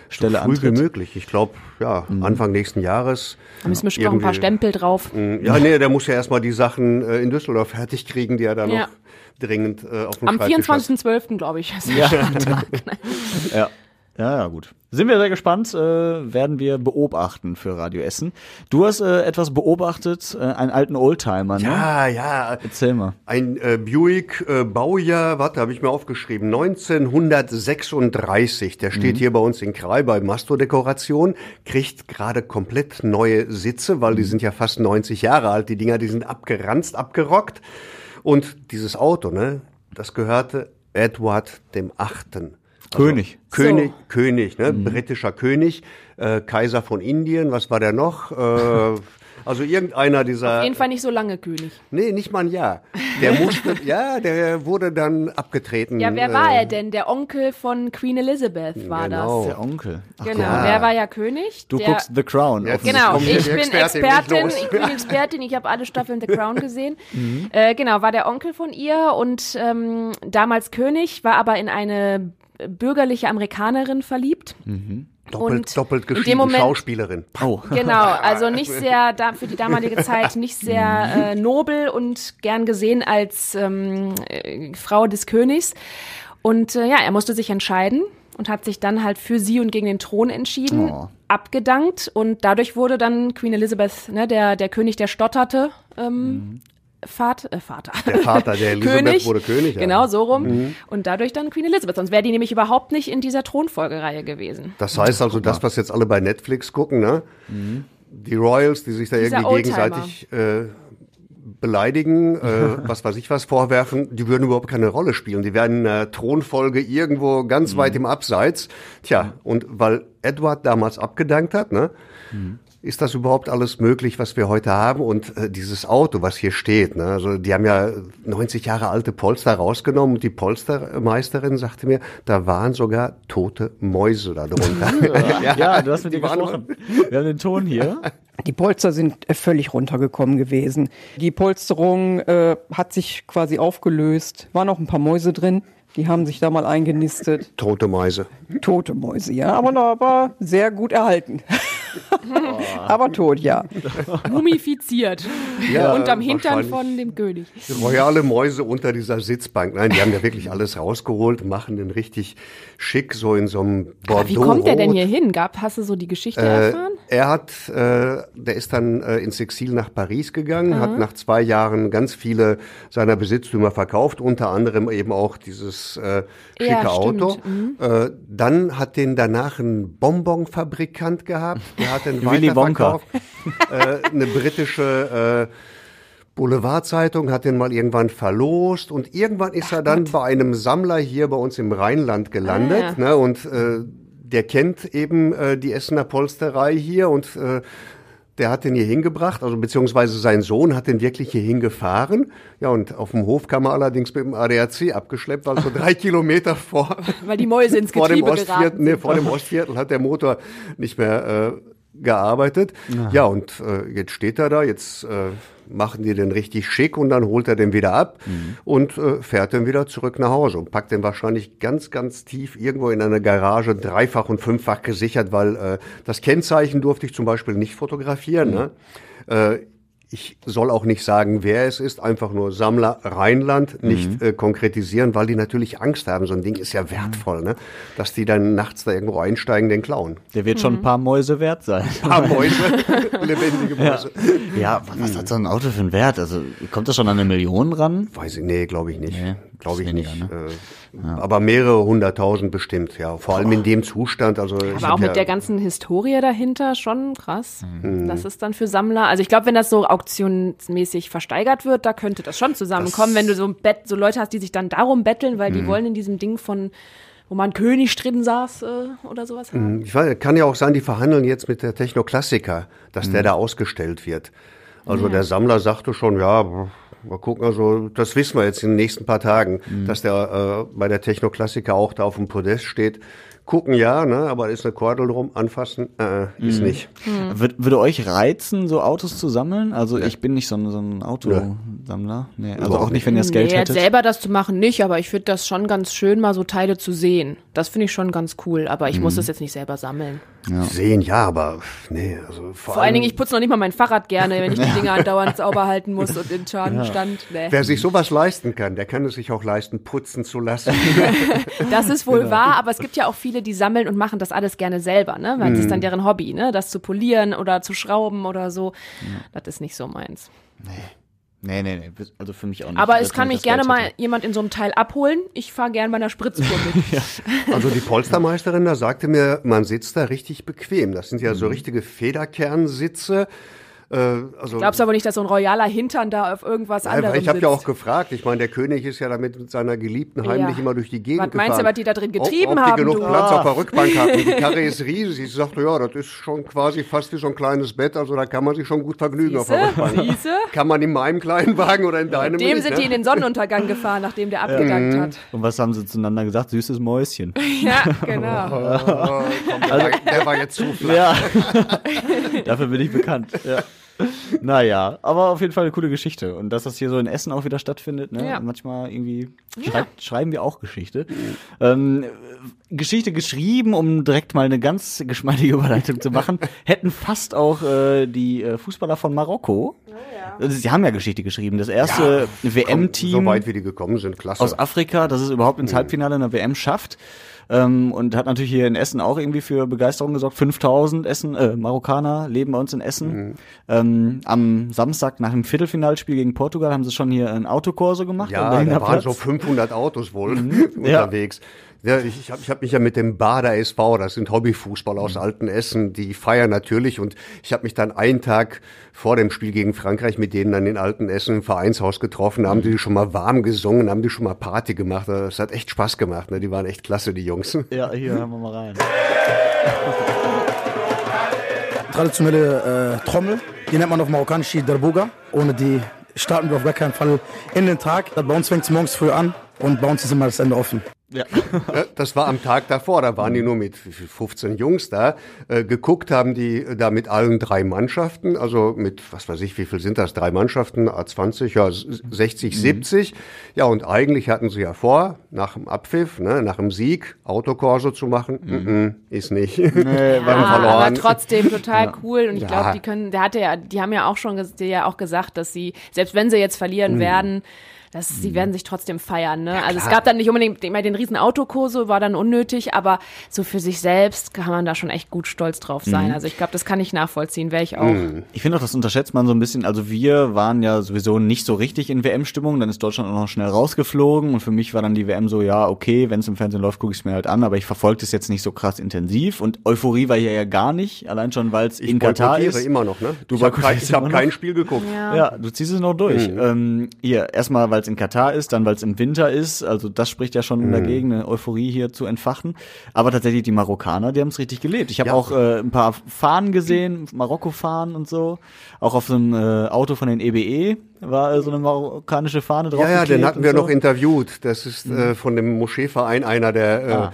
Stelle Früh wie antritt. möglich. Ich glaube, ja, Anfang nächsten Jahres. Da müssen wir schon noch ein paar Stempel drauf. Ja, nee, der muss ja erstmal die Sachen äh, in Düsseldorf fertig kriegen, die er da Ja. noch dringend äh, auf dem Am Schreibtisch hat. 24.12. glaube ich. Ja. ja. Ja, ja, gut. Sind wir sehr gespannt, äh, werden wir beobachten für Radio Essen. Du hast äh, etwas beobachtet, äh, einen alten Oldtimer, ne? Ja, ja. Erzähl mal. Ein äh, Buick äh, Baujahr, warte, habe ich mir aufgeschrieben, 1936. Der steht hier bei uns in Krai bei Masto-Dekoration, kriegt gerade komplett neue Sitze, weil die sind ja fast 90 Jahre alt. Die Dinger, die sind abgeranzt, abgerockt. Und dieses Auto, ne, das gehörte Edward dem Achten. König. König, König, ne? britischer König, äh, Kaiser von Indien, was war der noch? Äh, also irgendeiner dieser. Auf jeden Fall nicht so lange König. Nee, nicht mal ein Jahr. Der musste, ja, der wurde dann abgetreten. Ja, wer äh, war er denn? Der Onkel von Queen Elizabeth war Genau. Der Onkel. Ach, das. Genau, mal. der war ja König. Du der, guckst The Crown. Jetzt-. Genau, ich bin Expertin, Expertin, ich bin Expertin, ich habe alle Staffeln The Crown gesehen. Äh, genau, war der Onkel von ihr und ähm, damals König, war aber in eine bürgerliche Amerikanerin verliebt. Doppelt, Und doppelt in dem geschiedene Moment- Schauspielerin. Oh. Genau, also nicht sehr, da, für die damalige Zeit nicht sehr äh, nobel und gern gesehen als ähm, äh, Frau des Königs. Und äh, ja, er musste sich entscheiden und hat sich dann halt für sie und gegen den Thron entschieden, Oh. abgedankt und dadurch wurde dann Queen Elizabeth, ne, der, der König, der stotterte, ähm, Vater, äh, Vater. Der Vater der Elisabeth König, wurde König. ja. Genau, so rum. Mhm. Und dadurch dann Queen Elizabeth. Sonst wäre die nämlich überhaupt nicht in dieser Thronfolgereihe gewesen. Das heißt also, das, was jetzt alle bei Netflix gucken, ne? Die Royals, die sich da Dieser irgendwie Oldtimer. gegenseitig äh, beleidigen, äh, was weiß ich was vorwerfen, die würden überhaupt keine Rolle spielen. Die werden in der Thronfolge irgendwo ganz weit im Abseits. Tja, und weil Edward damals abgedankt hat, ne? Ist das überhaupt alles möglich, was wir heute haben? Und äh, dieses Auto, was hier steht, ne? also die haben ja 90 Jahre alte Polster rausgenommen und die Polstermeisterin sagte mir, da waren sogar tote Mäuse da drunter. Ja, du hast mit waren- gesprochen. Wir haben den Ton hier. Die Polster sind äh, völlig runtergekommen gewesen. Die Polsterung äh, hat sich quasi aufgelöst. Waren noch ein paar Mäuse drin. Die haben sich da mal eingenistet. Tote Mäuse. Tote Mäuse, ja. Aber, aber sehr gut erhalten. Aber tot, ja. Mumifiziert. Ja, Und am Hintern von dem König. Royale Mäuse unter dieser Sitzbank. Nein, die haben ja wirklich alles rausgeholt, machen den richtig schick, so in so einem Bordeaux. Aber wie kommt der denn hier hin? Gab, hast du so die Geschichte Äh, erfahren? er hat, äh, der ist dann äh, ins Exil nach Paris gegangen, hat nach zwei Jahren ganz viele seiner Besitztümer verkauft, unter anderem eben auch dieses äh, schicke Ja, Auto. Mhm. Äh, dann hat den danach ein Bonbonfabrikant gehabt, der hat den weiterverkauft. äh, eine britische äh, Boulevardzeitung hat den mal irgendwann verlost und irgendwann ist er dann bei einem Sammler hier bei uns im Rheinland gelandet. Ah, ne, und äh, der kennt eben äh, die Essener Polsterei hier und äh, der hat den hier hingebracht, also beziehungsweise sein Sohn hat den wirklich hier hingefahren. Ja, und auf dem Hof kam er allerdings mit dem ADAC abgeschleppt, weil so drei Kilometer vor, Weil die Mäuse ins vor dem Getriebe Ostviertel, nee, vor dem Ostviertel hat der Motor nicht mehr gearbeitet. Ja, und äh, jetzt steht er da, jetzt äh, machen die den richtig schick und dann holt er den wieder ab und äh, fährt den wieder zurück nach Hause und packt den wahrscheinlich ganz, ganz tief irgendwo in eine Garage, dreifach und fünffach gesichert, weil äh, das Kennzeichen durfte ich zum Beispiel nicht fotografieren. Ne? Äh, ich soll auch nicht sagen, wer es ist, einfach nur Sammler Rheinland, nicht äh, konkretisieren, weil die natürlich Angst haben. So ein Ding ist ja wertvoll, ne? dass die dann nachts da irgendwo einsteigen, den klauen. Der wird schon ein paar Mäuse wert sein. Paar Mäuse, lebendige Mäuse. Ja, was hat so ein Auto für einen Wert? Also kommt das schon an eine Million ran? Weiß ich, nee, glaube ich nicht. Nee, glaube ich weniger, nicht. Äh, Aber mehrere hunderttausend bestimmt, ja. Vor allem in dem Zustand. Also Aber auch mit ja, der ganzen Historie dahinter schon krass. Mhm. Das ist dann für Sammler. Also ich glaube, wenn das so auktionsmäßig versteigert wird, da könnte das schon zusammenkommen, wenn du so ein Bett, so Leute hast, die sich dann darum betteln, weil Mhm. die wollen in diesem Ding von, wo man König drin saß äh, oder sowas haben. Ich weiß, kann ja auch sein, die verhandeln jetzt mit der Technoklassiker, dass Mhm. der da ausgestellt wird. Also der Sammler sagte schon, ja, mal gucken, also das wissen wir jetzt in den nächsten paar Tagen, Mhm. dass der äh, bei der Technoklassiker auch da auf dem Podest steht. Gucken ja, ne, aber ist eine Kordel drum, anfassen, äh, ist Mhm. nicht. Würde, würde euch reizen, so Autos zu sammeln? Also ich bin nicht so ein, so ein Autosammler. Nee, also Überhaupt auch nicht, wenn ihr das Nee, Geld jetzt hättet. selber das zu machen nicht, aber ich finde das schon ganz schön, mal so Teile zu sehen. Das finde ich schon ganz cool, aber ich Mhm. muss das jetzt nicht selber sammeln. Sehen ja, aber nee, also vor, Vor allen Dingen, ich putze noch nicht mal mein Fahrrad gerne, wenn ich die Dinger andauernd sauber halten muss und in Schadenstand. Nee. Wer sich sowas leisten kann, der kann es sich auch leisten, putzen zu lassen. Das ist wohl wahr, aber es gibt ja auch viele, die sammeln und machen das alles gerne selber, ne? Weil das ist Mhm. dann deren Hobby, ne? Das zu polieren oder zu schrauben oder so. Das ist nicht so meins. Nee, nee, nee. Also für mich auch nicht. Aber es kann mich gerne mal jemand in so einem Teil abholen. Ich fahre gerne bei einer Spritztour mit. Also die Polstermeisterin da sagte mir, man sitzt da richtig bequem. Das sind ja Mhm. so richtige Federkernsitze. Äh, also Glaubst du aber nicht, dass so ein royaler Hintern da auf irgendwas Ja, anderem weil ich habe ja auch gefragt. Ich meine, der König ist ja damit mit seiner Geliebten heimlich Ja. immer durch die Gegend Was meinst du, gefahren. was die da drin getrieben ob, ob haben, die genug du? Platz Ah. auf der Rückbank hatten. Die Karre ist riesig. Ich sagte, ja, das ist schon quasi fast wie so ein kleines Bett. Also da kann man sich schon gut vergnügen auf der Siehste? Rückbank. Siehste? Kann man in meinem kleinen Wagen oder in deinem Dem nicht, sind ne? die in den Sonnenuntergang gefahren, nachdem der abgedankt hat. Und was haben sie zueinander gesagt? Süßes Mäuschen. Ja, genau. Oh, komm, der, war, der war jetzt zu flach. Ja. Dafür bin ich bekannt. Ja. Naja, aber auf jeden Fall eine coole Geschichte. Und dass das hier so in Essen auch wieder stattfindet, ne? Ja. Manchmal irgendwie schreibt, schreiben wir auch Geschichte. Ähm, Geschichte geschrieben, um direkt mal eine ganz geschmeidige Überleitung zu machen, hätten fast auch äh, die äh, Fußballer von Marokko. Also, sie haben ja Geschichte geschrieben. Das erste WM-Team So weit wie die gekommen sind, klasse. aus Afrika, das es überhaupt ins Halbfinale einer WM schafft. Ähm, und hat natürlich hier in Essen auch irgendwie für Begeisterung gesorgt. 5000 Essen, äh, Marokkaner leben bei uns in Essen. Ähm, am Samstag nach dem Viertelfinalspiel gegen Portugal haben sie schon hier ein Autokorso gemacht. Ja, da waren Platz. so 500 Autos wohl Ja. unterwegs. Ja, ich ich habe ich hab mich ja mit dem Bader SV, das sind Hobbyfußballer aus Altenessen, die feiern natürlich und ich habe mich dann einen Tag vor dem Spiel gegen Frankreich mit denen dann in Altenessen im Vereinshaus getroffen, da haben die schon mal warm gesungen, haben die schon mal Party gemacht, das hat echt Spaß gemacht, ne? die waren echt klasse, die Jungs. Ja, hier hören wir mal rein. traditionelle äh, Trommel. Die nennt man auf Marokkanisch Darbuga. Ohne die starten wir auf gar keinen Fall in den Tag. Bei uns fängt es morgens früh an und bei uns ist immer das Ende offen. Ja. Ja, Das war am Tag davor, da waren die nur mit wie viel, 15 Jungs da. Äh, geguckt haben die da mit allen drei Mannschaften, also mit, was weiß ich, wie viel sind das, drei Mannschaften, A20, ja, s- 60, 70. Ja, und eigentlich hatten sie ja vor, nach dem Abpfiff, ne, nach dem Sieg, Autokorso zu machen. Mhm. ist nicht. Nee, Ja, aber trotzdem total cool und ich Ja. glaube, die können, der hatte ja, die haben ja auch schon, die ja auch gesagt, dass sie, selbst wenn sie jetzt verlieren werden, dass sie werden sich trotzdem feiern. Ne? also es gab dann nicht unbedingt immer den riesen Autokurse, war dann unnötig, aber so für sich selbst kann man da schon echt gut stolz drauf sein. Also ich glaube, das kann ich nachvollziehen, wäre ich auch. Ich finde auch, das unterschätzt man so ein bisschen. Also wir waren ja sowieso nicht so richtig in WM-Stimmung. Dann ist Deutschland auch noch schnell rausgeflogen. Und für mich war dann die WM so, ja, okay, wenn es im Fernsehen läuft, gucke ich es mir halt an. Aber ich verfolge das jetzt nicht so krass intensiv. Und Euphorie war hier ja gar nicht. Allein schon, weil es in Katar ist. immer noch, ne? Du ich habe kein, hab kein? Spiel geguckt. Ja, du ziehst es noch durch. Ähm, hier, erstmal, weil es in Katar ist, dann, weil es im Winter ist. Also das spricht ja schon dagegen, eine Euphorie hier zu entfachen. Aber tatsächlich die Marokkaner, die haben es richtig gelebt. Ich habe Ja. auch äh, ein paar Fahnen gesehen, Marokko-Fahnen und so. Auch auf so einem äh, Auto von den EBE war äh, so eine marokkanische Fahne drauf. Ja, ja, den hatten wir so. Mhm. noch interviewt. Das ist äh, von dem Moscheeverein einer der äh, Ah.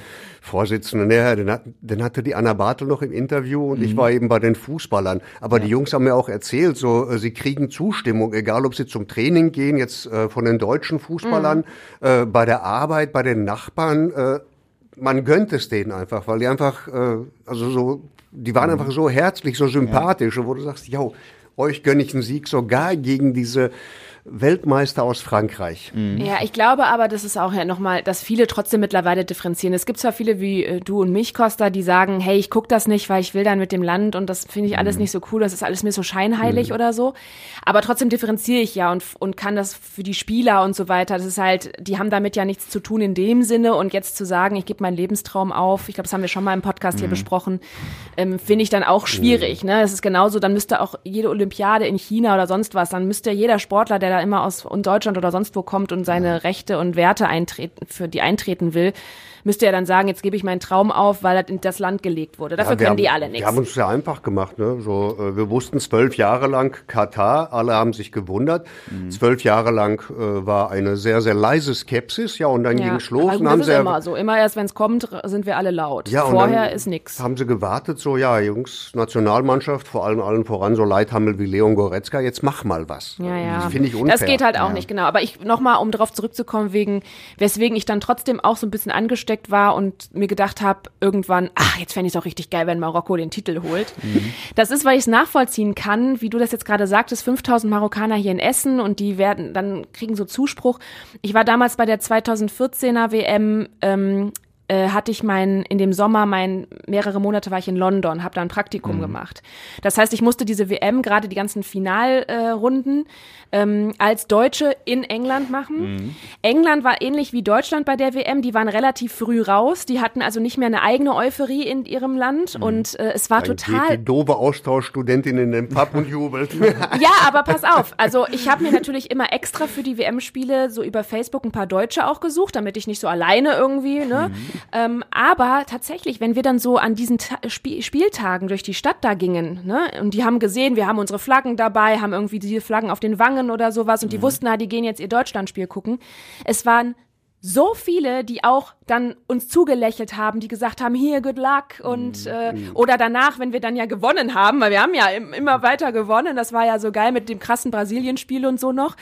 Vorsitzenden. Ja, den, den hatte die Anna Bartel noch im Interview und Mhm. ich war eben bei den Fußballern. Aber die Jungs haben mir auch erzählt, so äh, sie kriegen Zustimmung, egal ob sie zum Training gehen, jetzt äh, von den deutschen Fußballern, äh, bei der Arbeit, bei den Nachbarn. Äh, man gönnt es denen einfach, weil die einfach, äh, also so, die waren einfach so herzlich, so sympathisch, wo du sagst, ja, euch gönne ich einen Sieg sogar gegen diese Weltmeister aus Frankreich. Ja, ich glaube aber, das ist auch ja nochmal, dass viele trotzdem mittlerweile differenzieren. Es gibt zwar viele wie äh, du und mich, Costa, die sagen, hey, ich guck das nicht, weil ich will dann mit dem Land und das finde ich alles nicht so cool, das ist alles mir so scheinheilig oder so. Aber trotzdem differenziere ich ja und, und kann das für die Spieler und so weiter, das ist halt, die haben damit ja nichts zu tun in dem Sinne und jetzt zu sagen, ich gebe meinen Lebenstraum auf, ich glaube, das haben wir schon mal im Podcast hier besprochen, ähm, finde ich dann auch schwierig. Ne? Das ist genauso, dann müsste auch jede Olympiade in China oder sonst was, dann müsste jeder Sportler, der da immer aus und Deutschland oder sonst wo kommt und seine Rechte und Werte eintreten, für die eintreten will, müsste ja dann sagen, jetzt gebe ich meinen Traum auf, weil das in das Land gelegt wurde. Dafür Ja, wir können haben, die alle Wir nichts. haben uns sehr einfach gemacht. Ne? So, äh, wir wussten zwölf Jahre lang Katar, alle haben sich gewundert. Mhm. Zwölf Jahre lang äh, war eine sehr, sehr leise Skepsis. Ja, und dann Ja, ging's los. aber und gut, haben das ist sie immer so. Immer erst, wenn es kommt, sind wir alle laut. Ja, Vorher ist nix. Haben sie gewartet, so, ja, Jungs, Nationalmannschaft, vor allem allen voran so Leithammel wie Leon Goretzka, jetzt mach mal was. Ja, ja. Das finde ich unfair. Das geht halt auch nicht, genau. Aber ich nochmal, um darauf zurückzukommen, wegen, weswegen ich dann trotzdem auch so ein bisschen angesteckt war und mir gedacht habe, irgendwann, ach, jetzt fände ich es auch richtig geil, wenn Marokko den Titel holt. Das ist, weil ich es nachvollziehen kann, wie du das jetzt gerade sagtest, 5000 Marokkaner hier in Essen und die werden, dann kriegen so Zuspruch. Ich war damals bei der 2014er WM, ähm, äh, hatte ich mein in dem Sommer mein mehrere Monate war ich in London, habe da ein Praktikum gemacht. Das heißt, ich musste diese WM gerade die ganzen Finalrunden äh, Runden, ähm, als Deutsche in England machen. England war ähnlich wie Deutschland bei der WM, die waren relativ früh raus, die hatten also nicht mehr eine eigene Euphorie in ihrem Land und äh, es war Dann total die doofe Austauschstudentin in den Pub und jubelt. ja, aber pass auf. Also ich habe mir natürlich immer extra für die WM-Spiele so über Facebook ein paar Deutsche auch gesucht, damit ich nicht so alleine irgendwie, ne? Ähm, aber tatsächlich, wenn wir dann so an diesen Ta Spie Spieltagen durch die Stadt da gingen, ne? Und die haben gesehen, wir haben unsere Flaggen dabei, haben irgendwie diese Flaggen auf den Wangen oder sowas und die wussten, ah, die gehen jetzt ihr Deutschlandspiel gucken. Es waren so viele, die auch dann uns zugelächelt haben, die gesagt haben, hier, good luck und äh, oder danach, wenn wir dann ja gewonnen haben, weil wir haben ja im, immer weiter gewonnen, das war ja so geil mit dem krassen Brasilien-Spiel und so noch.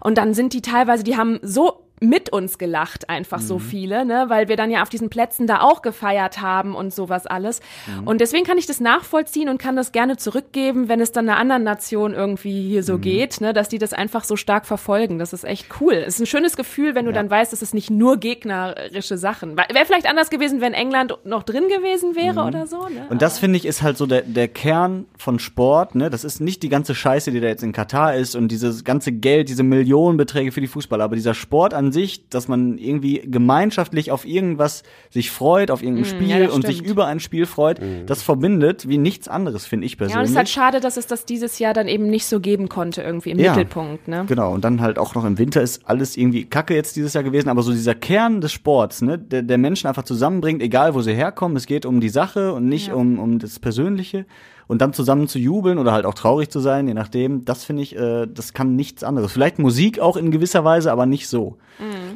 Und dann sind die teilweise, die haben so mit uns gelacht, einfach so Mhm. viele, ne, weil wir dann ja auf diesen Plätzen da auch gefeiert haben und sowas alles. Mhm. Und deswegen kann ich das nachvollziehen und kann das gerne zurückgeben, wenn es dann einer anderen Nation irgendwie hier Mhm. so geht, ne, dass die das einfach so stark verfolgen. Das ist echt cool. Es ist ein schönes Gefühl, wenn du dann weißt, es ist nicht nur gegnerische Sachen. Wäre vielleicht anders gewesen, wenn England noch drin gewesen wäre Mhm. oder so, ne? Und das finde ich ist halt so der, der Kern von Sport, ne? Das ist nicht die ganze Scheiße, die da jetzt in Katar ist und dieses ganze Geld, diese Millionenbeträge für die Fußballer, aber dieser Sport an sich, dass man irgendwie gemeinschaftlich auf irgendwas sich freut, auf irgendein Mm, Spiel ja, und sich über ein Spiel freut, das verbindet wie nichts anderes, finde ich Ja, und es persönlich. ist halt schade, dass es das dieses Jahr dann eben nicht so geben konnte, irgendwie im Ja. Mittelpunkt, ne? Genau, und dann halt auch noch im Winter ist alles irgendwie kacke jetzt dieses Jahr gewesen, aber so dieser Kern des Sports, ne, der, der Menschen einfach zusammenbringt, egal wo sie herkommen, es geht um die Sache und nicht um, um das Persönliche. Und dann zusammen zu jubeln oder halt auch traurig zu sein, je nachdem, das finde ich, äh, das kann nichts anderes. Vielleicht Musik auch in gewisser Weise, aber nicht so.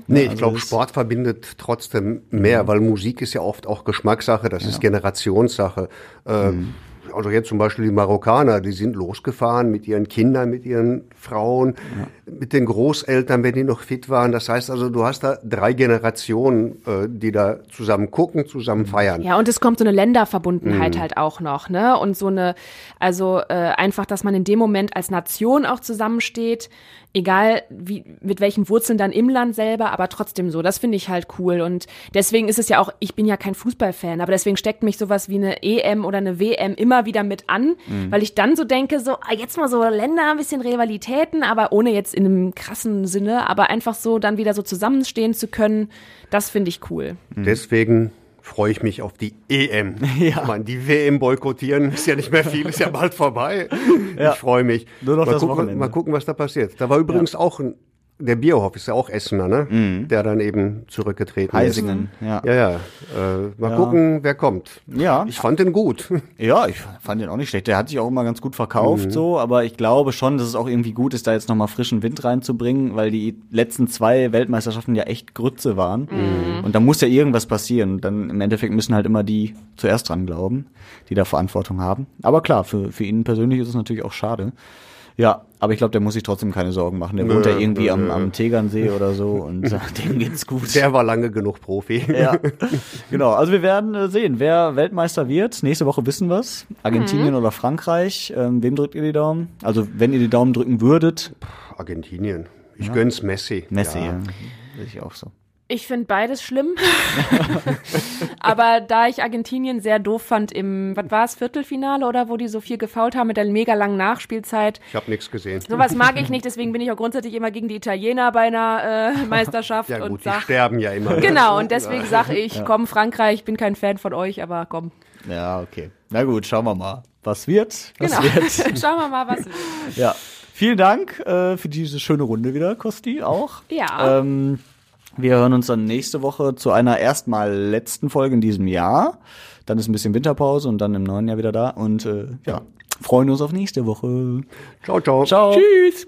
Nee, Ja, ich also glaube, Sport verbindet trotzdem mehr, weil Musik ist ja oft auch Geschmackssache, das ist Generationssache. Äh, Also jetzt zum Beispiel die Marokkaner, die sind losgefahren mit ihren Kindern, mit ihren Frauen, mit den Großeltern, wenn die noch fit waren. Das heißt also, du hast da drei Generationen, äh, die da zusammen gucken, zusammen feiern. Ja, und es kommt so eine Länderverbundenheit Mhm. halt auch noch, ne? Und so eine, also äh, einfach, dass man in dem Moment als Nation auch zusammensteht, egal wie, mit welchen Wurzeln dann im Land selber, aber trotzdem so. Das finde ich halt cool. Und deswegen ist es ja auch, ich bin ja kein Fußballfan, aber deswegen steckt mich sowas wie eine EM oder eine WM immer wieder mit an, Mhm. weil ich dann so denke, so, ah, jetzt mal so Länder, ein bisschen Rivalitäten, aber ohne jetzt in einem krassen Sinne, aber einfach so dann wieder so zusammenstehen zu können, das finde ich cool. Deswegen freue ich mich auf die EM. Ja. Ich meine, die WM boykottieren ist ja nicht mehr viel, ist ja bald vorbei. Ja. Ich freue mich. Nur noch mal, das gucken, Wochenende. mal gucken, was da passiert. Da war übrigens auch ein, der Bierhoff ist ja auch Essener, ne? Der dann eben zurückgetreten Mhm. Heisingen, ist. ja. Ja, ja. Äh, mal Ja. gucken, wer kommt. Ja. Ich fand den gut. Ja, ich fand den auch nicht schlecht. Der hat sich auch immer ganz gut verkauft, Mhm. so, aber ich glaube schon, dass es auch irgendwie gut ist, da jetzt nochmal frischen Wind reinzubringen, weil die letzten zwei Weltmeisterschaften ja echt Grütze waren. Mhm. Und da muss ja irgendwas passieren. Dann im Endeffekt müssen halt immer die zuerst dran glauben, die da Verantwortung haben. Aber klar, für, für ihn persönlich ist es natürlich auch schade. Ja, aber ich glaube, der muss sich trotzdem keine Sorgen machen. Der Nö, wohnt ja irgendwie nö, am, am Tegernsee oder so und dem geht's gut. Der war lange genug Profi. Ja, genau. Also wir werden äh, sehen, wer Weltmeister wird. Nächste Woche wissen wir's. Argentinien oder Frankreich. Ähm, wem drückt ihr die Daumen? Also wenn ihr die Daumen drücken würdet. Argentinien. Ich Ja. gönn's Messi. Messi, ja. Ja. Sehe ich auch so. Ich finde beides schlimm. Aber da ich Argentinien sehr doof fand im, was war es, Viertelfinale oder wo die so viel gefault haben mit der mega langen Nachspielzeit. Ich habe nichts gesehen. Sowas mag ich nicht, deswegen bin ich auch grundsätzlich immer gegen die Italiener bei einer äh, Meisterschaft Ja gut, und die sag, sterben ja immer. Genau, und deswegen sage ich, Ja. komm Frankreich, bin kein Fan von euch, aber komm. Ja, okay. Na gut, schauen wir mal. Was wird? Was Genau. wird? Schauen wir mal, was wird. Ja. Vielen Dank äh, für diese schöne Runde wieder, Kosti, auch. Ja. Ähm, wir hören uns dann nächste Woche zu einer erstmal letzten Folge in diesem Jahr. Dann ist ein bisschen Winterpause und dann im neuen Jahr wieder da. Und äh, ja, freuen uns auf nächste Woche. Ciao, ciao. Ciao. Tschüss.